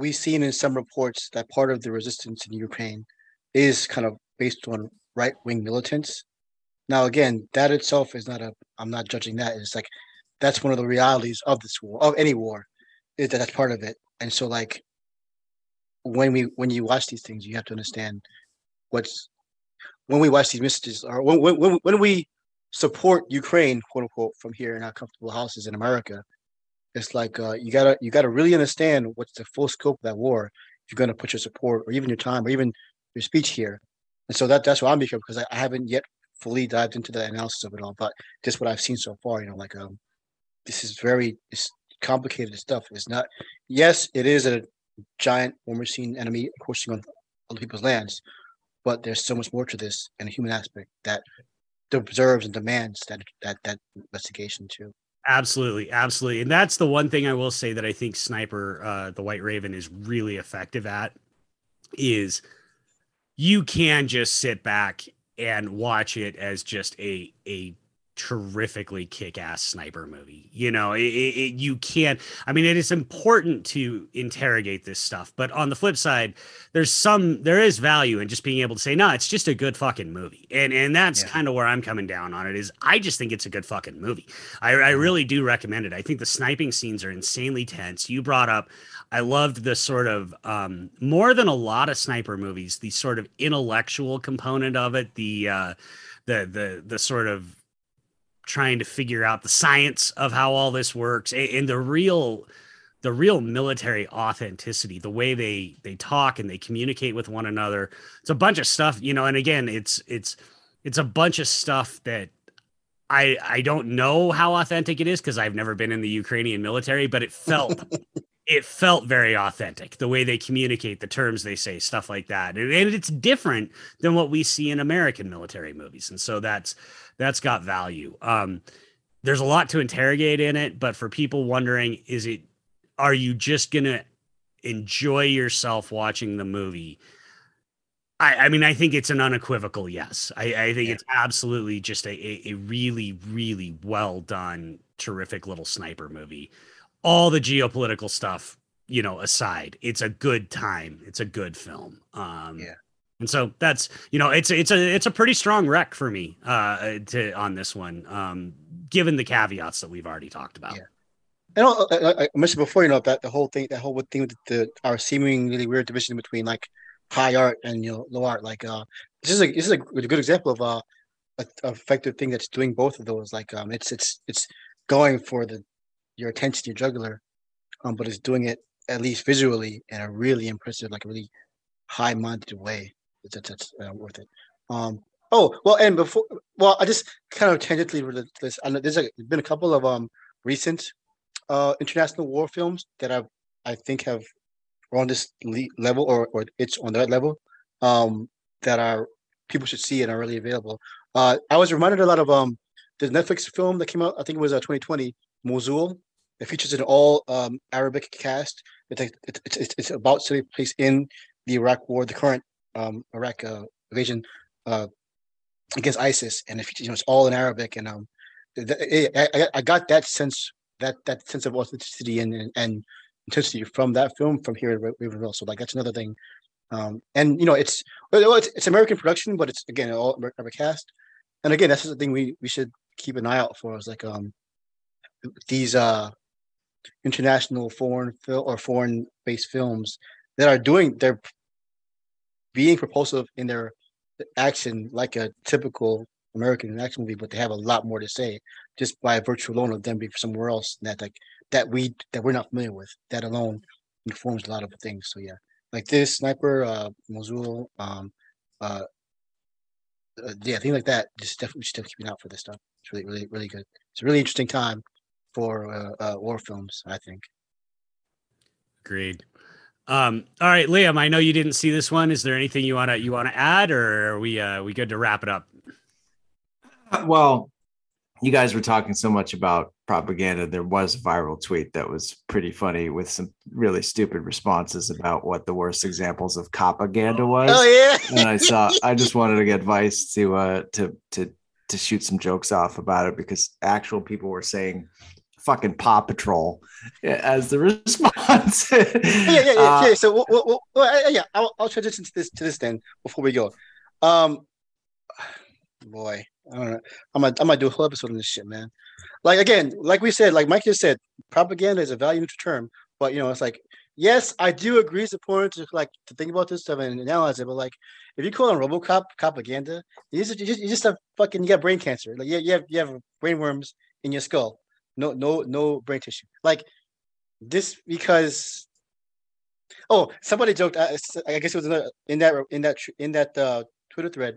We've seen in some reports that part of the resistance in Ukraine is kind of based on right wing militants. Now, again, that itself is not a. I'm not judging that. It's like that's one of the realities of this war, of any war, is that that's part of it. And so, like, when we when you watch these things, you have to understand what's when we watch these messages or when when when we support Ukraine, quote unquote, from here in our comfortable houses in America. It's like uh, you gotta you gotta really understand what's the full scope of that war if you're gonna put your support or even your time or even your speech here. And so that that's what I'm because because I, I, haven't yet fully dived into the analysis of it all, but just what I've seen so far, you know, like um, this is very it's complicated stuff. It's not. Yes, it is a giant war machine enemy encroaching on other people's lands, but there's so much more to this and a human aspect that deserves and demands that that that investigation too. Absolutely, absolutely, and that's the one thing I will say that I think Sniper, uh, the White Raven, is really effective at is you can just sit back and watch it as just a a terrifically kick-ass sniper movie. You know it, it, you can't i mean it is important to interrogate this stuff but on the flip side there's some there is value in just being able to say no it's just a good fucking movie. And and that's yeah. kind of where i'm coming down on it is i just think it's a good fucking movie. I, I mm-hmm. really do recommend it. I think the sniping scenes are insanely tense. You brought up I loved the sort of um, more than a lot of sniper movies, the sort of intellectual component of it, the uh, the the the sort of trying to figure out the science of how all this works and, and the real the real military authenticity the way they they talk and they communicate with one another. It's a bunch of stuff you know and again it's it's it's a bunch of stuff that i i don't know how authentic it is because i've never been in the ukrainian military but it felt (laughs) it felt very authentic the way they communicate the terms they say stuff like that and, and it's different than what we see in american military movies and so that's that's got value. Um, there's a lot to interrogate in it, but for people wondering, is it, are you just going to enjoy yourself watching the movie? I, I, mean, I think it's an unequivocal yes. I, I think yeah. it's absolutely just a, a, a, really, really well done, terrific little sniper movie. All the geopolitical stuff, you know, aside, it's a good time. It's a good film. Um, yeah. And so that's you know it's it's a it's a pretty strong rec for me uh to on this one um given the caveats that we've already talked about. Yeah. And I, I mentioned before, you know, that the whole thing, that whole thing with the our seemingly weird division between like high art and you know low art. Like, uh, this is a this is a good example of uh, a, a effective thing that's doing both of those. Like, um, it's it's it's going for the your attention, your jugular, um, but it's doing it at least visually in a really impressive, like a really high-minded way that's, that's uh, worth it. Um, oh well, and before, well, I just kind of tangentially related this. I know there's been a couple of um recent uh international war films that I've I think have on this level or or it's on that level um that are people should see and are really available. Uh, I was reminded a lot of um the Netflix film that came out. I think it was uh, 2020, Mosul. It features an all um, Arabic cast. It's, it's, it's, it's about setting place in the Iraq War, the current um, Iraq uh, invasion uh, against ISIS, and you know it's all in Arabic, and um, it, I, I got that sense that that sense of authenticity and and, and intensity from that film from here at Ravenville. So like that's another thing. Um, and you know it's it's, it's American production, but it's again all American cast. And again, that's the thing we we should keep an eye out for. Is like um these uh international foreign film or foreign based films that are doing they're being propulsive in their action like a typical American action movie, but they have a lot more to say just by virtue alone of them being somewhere else that like that we that we're not familiar with. That alone informs a lot of things. So yeah, like this sniper, uh, Mosul, um, uh, uh yeah, things like that. Just definitely still keeping out for this stuff. It's really, really, really good. It's a really interesting time for uh, uh war films. I think. Agreed. Um, all right, Liam, I know you didn't see this one. Is there anything you wanna you wanna add, or are we uh, we good to wrap it up? Uh, well, you guys were talking so much about propaganda. There was a viral tweet that was pretty funny with some really stupid responses about what the worst examples of propaganda was. Oh yeah. and I saw (laughs) I just wanted to get Vice to uh to to to shoot some jokes off about it because actual people were saying fucking Paw Patrol as the (laughs) response. yeah, yeah, yeah, Uh, yeah. So, well, well, well, uh, yeah, I'll, I'll transition to this to this then before we go. Um, boy, I don't know. I'm gonna I'm gonna do a whole episode on this shit, man. Like again, like we said, like Mike just said, propaganda is a value neutral term, but you know, it's like yes, I do agree it's important to like to think about this stuff and analyze it, but like if you call it RoboCop propaganda, you just you just, you just have fucking you got brain cancer. Like you, you have you have brain worms in your skull. No no no brain tissue. Like this because oh somebody joked. I, I guess it was another, in that in that in that uh, Twitter thread.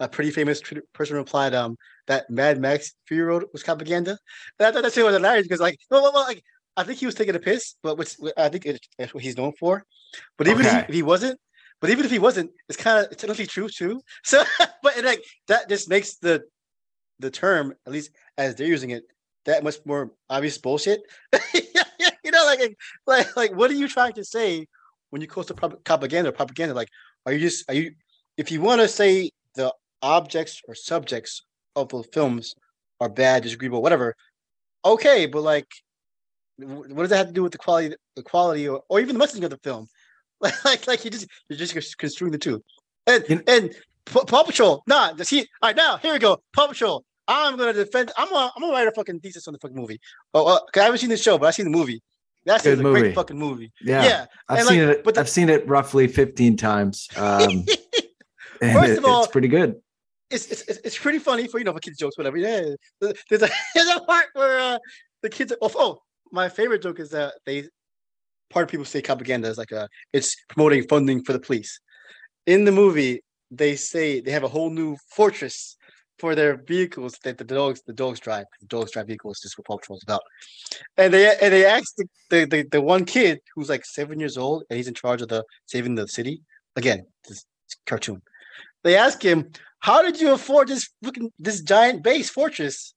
A pretty famous Twitter person replied, "Um, that Mad Max Fury Road was propaganda." And I thought that shit was hilarious because, like, well, well, well, like, I think he was taking a piss, but which I think it, that's what he's known for. But even Okay. if, he, if he wasn't, but even if he wasn't, it's kind of technically true too. (laughs) So, but it, like that just makes the the term, at least as they're using it, that much more obvious bullshit. (laughs) you know, like, like, like, what are you trying to say when you call it propaganda? Propaganda, like, are you just are you? If you want to say the objects or subjects of the films are bad, disagreeable, whatever, okay, but like, what does that have to do with the quality, the quality, or, or even the messaging of the film? (laughs) Like, like, like you just you're just construing the two, and and Paw Patrol, nah, see, all right, now here we go, Paw Patrol. I'm gonna defend. I'm gonna, I'm gonna write a fucking thesis on the fucking movie. Oh, well, 'cause I haven't seen the show, but I've seen the movie. That's a movie. great fucking movie. yeah, Yeah, I've and, seen like, it. but the- I've seen it roughly 15 times. Um, (laughs) First it- of all- it's pretty good. it's, it's it's pretty funny for you know for kids jokes whatever. Yeah, (laughs) there's a there's a part where uh, the kids. Oh, oh, my favorite joke is that they part of people say propaganda is like a it's promoting funding for the police. In the movie, they say they have a whole new fortress for their vehicles that the dogs the dogs drive. The dogs drive vehicles. This is what Paw Patrol is about. And they and they asked the, the, the, the one kid who's like seven years old and he's in charge of the saving the city. Again, this cartoon. They ask him, "How did you afford this fucking this giant base fortress?"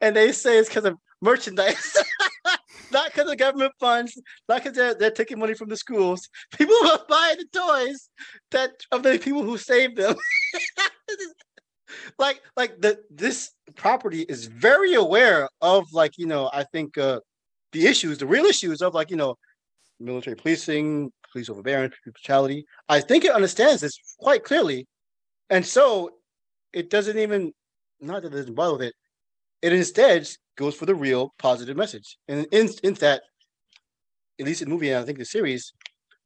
And they say it's because of merchandise, (laughs) not because of government funds, not because they're, they're taking money from the schools. People will buy the toys that of the people who saved them. (laughs) like like the this property is very aware of like you know I think uh the issues, the real issues of like you know military policing, police overbearing, brutality. I think it understands this quite clearly, and so it doesn't even not that it doesn't bother with it. It instead goes for the real positive message, and in in that, at least in the movie and I think the series,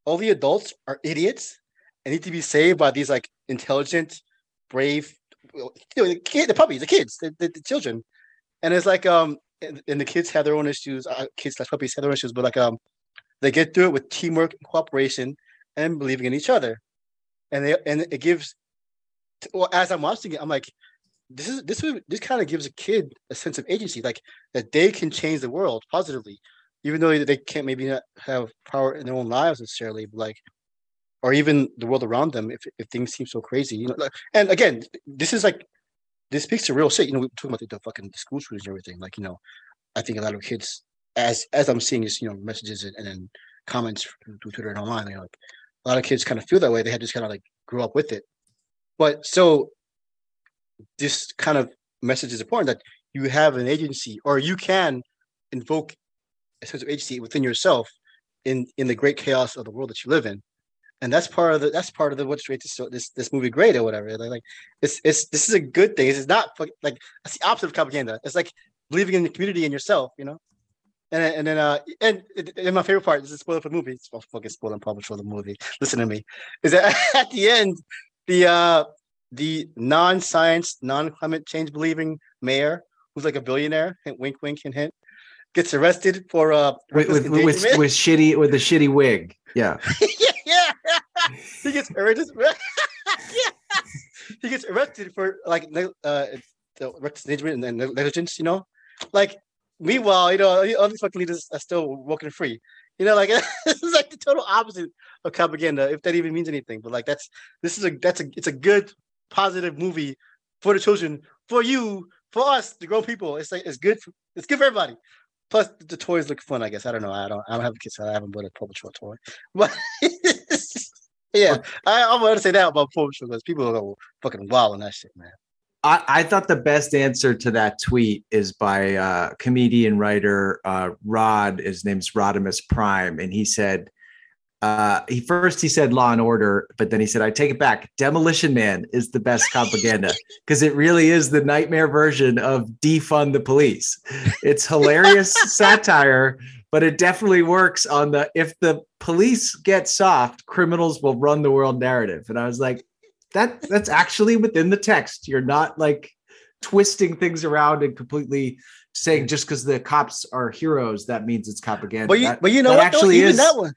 all the adults are idiots and need to be saved by these like intelligent, brave, the, kid, the puppies, the kids, the, the, the children, and it's like um, and, and the kids have their own issues. Uh, kids slash puppies have their own issues, but like um, they get through it with teamwork and cooperation and believing in each other, and they and it gives. Well, as I'm watching it, I'm like, this is this this kind of gives a kid a sense of agency, like that they can change the world positively, even though they can't maybe not have power in their own lives necessarily, but like, or even the world around them if, if things seem so crazy, you know. And again, this is like this speaks to real shit. You know, we're talking about the, the fucking school shootings and everything. Like, you know, I think a lot of kids, as as I'm seeing this, you know, messages and, and comments through through Twitter and online, you know, like a lot of kids kind of feel that way. They had just kind of like grew up with it. But so this kind of message is important that you have an agency or you can invoke a sense of agency within yourself in in the great chaos of the world that you live in and that's part of the that's part of the what's great this this this movie great or whatever like, like it's it's this is a good thing it's not like it's the opposite of propaganda it's like believing in the community and yourself you know and and then uh and, and my favorite part this is a spoiler for the movie it's well, fucking spoiler probably for the movie listen to me is that (laughs) at the end the uh the non-science non-climate change believing mayor who's like a billionaire hint wink wink hint hint gets arrested for uh With with, with, with shitty with the shitty wig. Yeah, (laughs) yeah. He gets arrested. (laughs) yeah. He gets arrested for like uh, the reckless and negligence. You know, like meanwhile, you know, all these fucking leaders are still walking free. You know, like (laughs) this is like the total opposite of propaganda, if that even means anything. But like that's this is a that's a it's a good positive movie for the children, for you, for us, the grown people, it's like it's good. For, it's good for everybody. Plus, the toys look fun. I guess I don't know. I don't. I don't have kids. So I haven't bought a Paw Patrol toy. But (laughs) yeah, I, I'm to say that about Patrol because people go fucking wild on that shit, man. I, I thought the best answer to that tweet is by uh, comedian writer uh, Rod. His name's Rodimus Prime, and he said uh, he first he said Law and Order, but then he said I take it back. Demolition Man is the best propaganda (laughs) because it really is the nightmare version of defund the police. It's hilarious (laughs) satire, but it definitely works on the if the police get soft, criminals will run the world narrative. And I was like, that that's actually within the text. You're not like twisting things around and completely saying just because the cops are heroes that means it's propaganda. But you, That- but you know that what? actually is that one.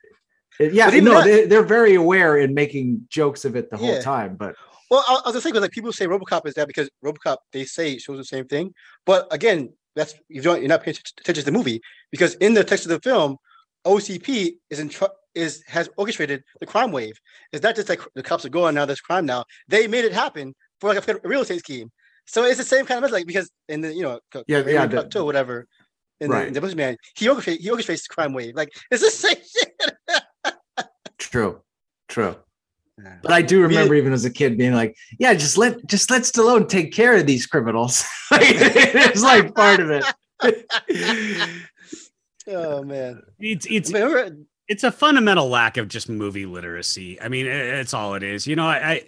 yeah. even No, that- they, they're very aware in making jokes of it the whole Yeah. time. But Well, I, I was gonna say because like people say RoboCop is that because RoboCop they say it shows the same thing, but again, that's you don't you're not paying attention to the movie because in the text of the film, OCP is in tr- is has orchestrated the crime wave. It's not just like the cops are going now. There's crime now. They made it happen for like a real estate scheme. So it's the same kind of like because in the you know Yeah, yeah, the- whatever. In Right. the, in the Bushman, he orchestrates he orchestrates the crime wave. Like it's the (laughs) same shit. true, true. But I do remember even as a kid being like, "Yeah, just let just let Stallone take care of these criminals." (laughs) it's like part of it. (laughs) oh man, It's it's Remember- it's a fundamental lack of just movie literacy. I mean, it's all it is. You know, I, I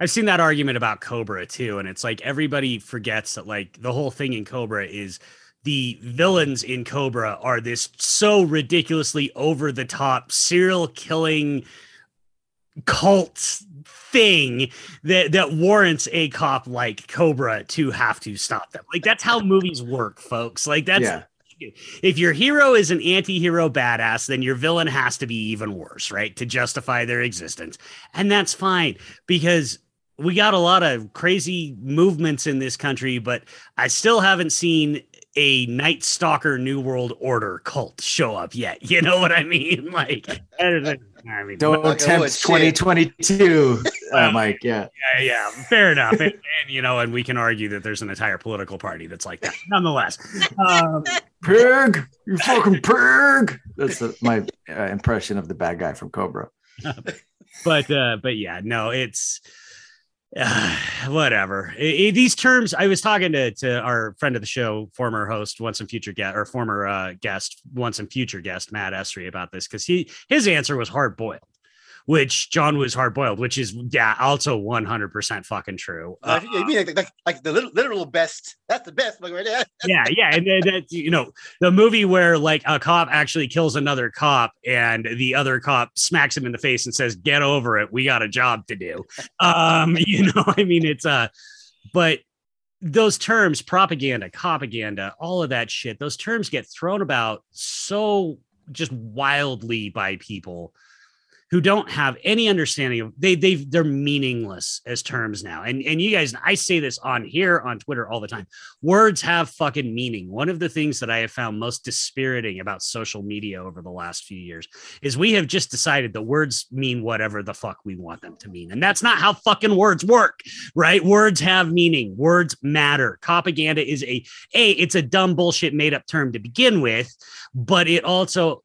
I've seen that argument about Cobra too, and it's like everybody forgets that like the whole thing in Cobra is the villains in Cobra are this so ridiculously over the top serial killing cult thing that that warrants a cop like Cobra to have to stop them. Like that's how movies work, folks. Like that's yeah, if your hero is an anti-hero badass then your villain has to be even worse right to justify their existence and that's fine because we got a lot of crazy movements in this country but i still haven't seen a night stalker new world order cult show up yet you know what i mean (laughs) like i mean don't Like, oh, tempt shit. 2022, uh, (laughs) Mike. Yeah, yeah, yeah, fair enough. (laughs) and, and you know, and we can argue that there's an entire political party that's like that. Nonetheless, um, pig, you fucking pig. That's the, my uh, impression of the bad guy from Cobra. but uh but yeah no it's uh, (sighs) whatever. I- I- these terms i was talking to to our friend of the show former host once and future guest or former uh guest once and future guest matt esri about this because he his answer was hard boiled which john was hard boiled which is yeah also 100% fucking true Uh, Uh, you mean like, like, like the literal, literal best? That's the best, like right there. (laughs) yeah, yeah, and then that you know the movie where like a cop actually kills another cop and the other cop smacks him in the face and says, "Get over it, we got a job to do." (laughs) Um, (laughs) you know, I mean, it's uh, but those terms, propaganda, propaganda, all of that shit, those terms get thrown about so just wildly by people who don't have any understanding of they they they're meaningless as terms now. And and you guys, I say this on here on Twitter all the time. Words have fucking meaning. One of the things that I have found most dispiriting about social media over the last few years is we have just decided that words mean whatever the fuck we want them to mean. And that's not how fucking words work, right? Words have meaning. Words matter. Propaganda is a a it's a dumb bullshit made up term to begin with, but it also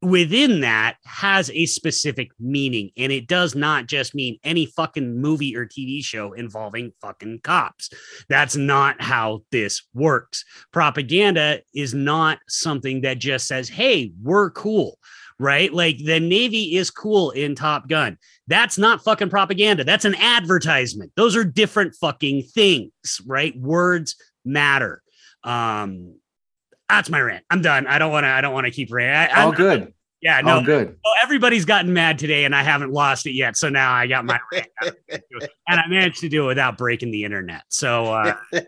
within that has a specific meaning and it does not just mean any fucking movie or TV show involving fucking cops. That's not how this works. Propaganda is not something that just says, "Hey, we're cool." Right? Like the Navy is cool in Top Gun. That's not fucking propaganda. That's an advertisement. Those are different fucking things, right? Words matter. Um that's my rant. I'm done. I don't want to. I don't want to keep ranting. I, All I'm- good. Yeah, no. All good. Well, everybody's gotten mad today, and I haven't lost it yet. So now I got my rant (laughs) and I managed to do it without breaking the internet. So uh, (laughs)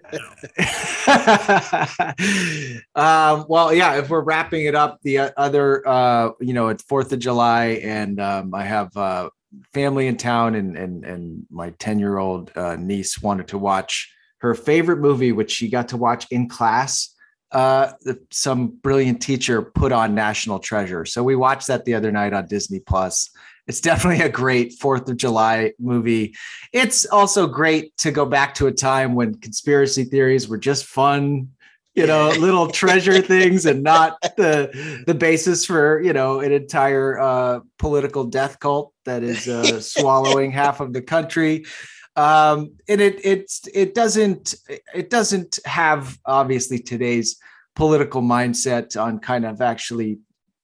um, well, yeah. If we're wrapping it up, the other, uh, you know, it's Fourth of July, and um, I have uh, family in town, and and and my ten year old uh, niece wanted to watch her favorite movie, which she got to watch in class uh, some brilliant teacher put on National Treasure. So we watched that the other night on Disney Plus. It's (laughs) definitely a great Fourth of July movie. It's also great to go back to a time when conspiracy theories were just fun, you know, (laughs) little treasure things, and not the the basis for you know an entire uh, political death cult that is uh, (laughs) swallowing half of the country um, and it it's it doesn't it doesn't have obviously today's political mindset on kind of actually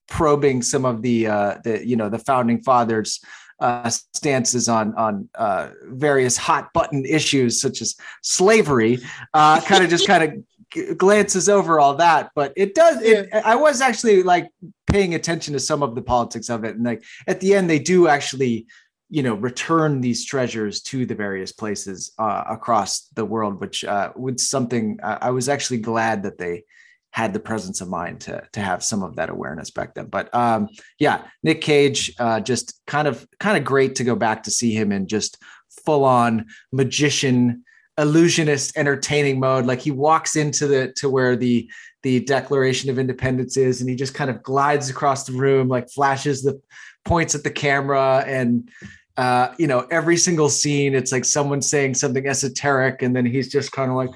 probing some of the uh, the you know the founding fathers uh, stances on on uh, various hot button issues such as slavery uh, kind of just (laughs) kind of g- glances over all that. But it does it, i was actually like paying attention to some of the politics of it. And like at the end they do actually you know return these treasures to the various places uh, across the world which uh, something i was actually glad that they had the presence of mind to to have some of that awareness back then. But um yeah nick cage uh, just kind of kind of great to go back to see him in just full on magician illusionist entertaining mode. Like he walks into the to where the the declaration of independence is and he just kind of glides across the room like flashes the points at the camera and uh, you know every single scene it's like someone saying something esoteric and then he's just kind of like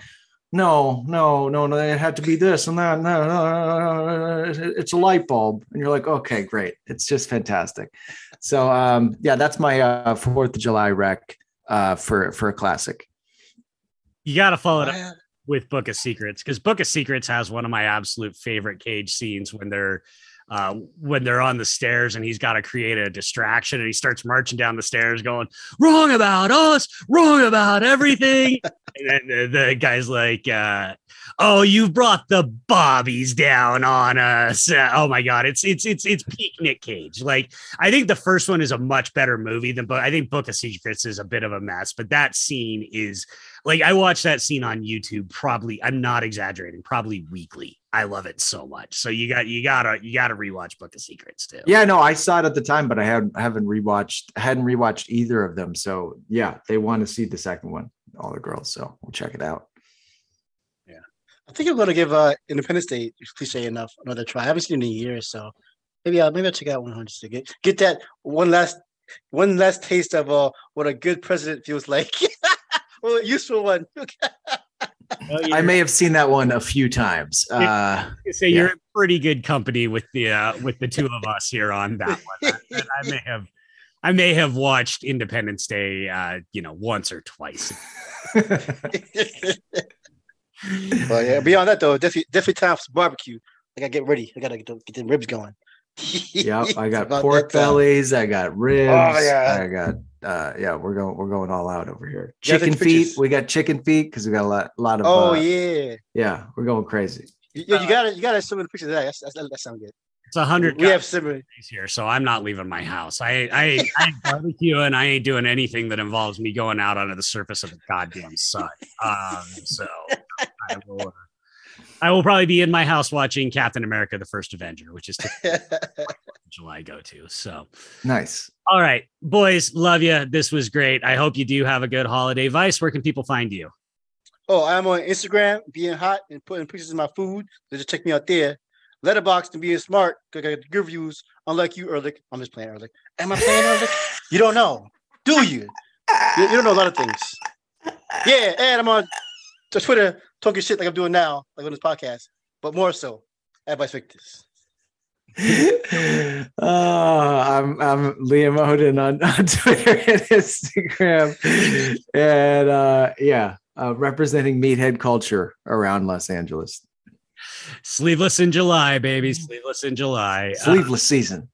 no no no no it had to be this and that no, no, no, no it's a light bulb. And you're like okay great. It's just fantastic. So um yeah that's my uh fourth of july rec uh for for a classic. You got to follow it up with book of secrets because book of secrets has one of my absolute favorite cage scenes when they're uh, when they're on the stairs and he's got to create a distraction and he starts marching down the stairs going wrong about us wrong about everything. (laughs) And then the, the guy's like uh, oh you've brought the bobbies down on us uh, oh my god it's it's it's it's peak nick cage like i think the first one is a much better movie than but i think book of secrets is a bit of a mess but that scene is like I watch that scene on YouTube probably I'm not exaggerating, probably weekly. I love it so much. So you got you gotta you gotta rewatch Book of Secrets too. Yeah, no, I saw it at the time, but I haven't haven't rewatched hadn't rewatched either of them. So yeah, they want to see the second one, all the girls. So we'll check it out. Yeah. I think I'm gonna give uh Independence Day cliche enough another try. I haven't seen it in a year, so maybe I'll maybe I'll check out 100 to get get that one last one last taste of uh what a good president feels like. (laughs) well, useful one. (laughs) I may have seen that one a few times. Uh, say yeah. you're in pretty good company with the uh, with the two of us here on that one. I, (laughs) I may have I may have watched Independence Day, uh, you know, once or twice. Well, yeah. Beyond that, though, definitely definitely time for some barbecue. I gotta get ready. I gotta get the, get the ribs going. (laughs) yep, I got pork bellies. I got ribs. Oh, yeah. I got uh yeah we're going we're going all out over here chicken feet we got chicken feet because we got a lot, a lot of oh uh, yeah yeah we're going crazy yeah you gotta you gotta show me the pictures of that that's, that's, that sounds good it's a hundred we have similar here so i'm not leaving my house i i i barbecue and i ain't doing anything that involves me going out onto the surface of the goddamn sun um so i will uh, I will probably be in my house watching Captain America: The First Avenger, which is (laughs) July go to. So nice. All right, boys, love you. This was great. I hope you do have a good holiday. Vice, where can people find you? Oh, I'm on Instagram, being hot and putting pictures of my food. So just check me out there. Letterboxd and being smart. because I got good reviews. Unlike you, Ehrlich. I'm just playing Ehrlich. Am I playing Ehrlich? You don't know, do you? you? You don't know a lot of things. Yeah, and I'm on Twitter talking shit like I'm doing now, like on this podcast, but more so at Vice Victus. oh, (laughs) I'm I'm Liam Odin on, (laughs) on Twitter and Instagram, and uh, yeah, uh, representing meathead culture around Los Angeles. Sleeveless in July, baby. Sleeveless in July. Sleeveless uh, season.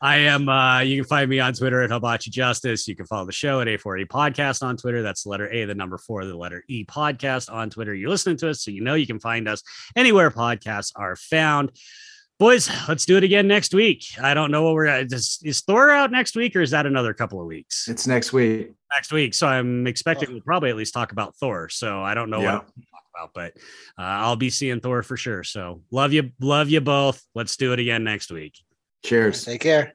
I am. Uh, you can find me on Twitter at Hibachi Justice. You can follow the show at A4E Podcast on Twitter. That's the letter A, the number four, the letter E Podcast on Twitter. You're listening to us, so you know you can find us anywhere podcasts are found. Boys, let's do it again next week. I don't know what we're at. Is, is Thor out next week, or is that another couple of weeks? It's next week. Next week. So I'm expecting we'll probably at least talk about Thor. So I don't know yeah. what about. But uh, I'll be seeing Thor for sure. So love you, love you both. Let's do it again next week. Cheers. Take care.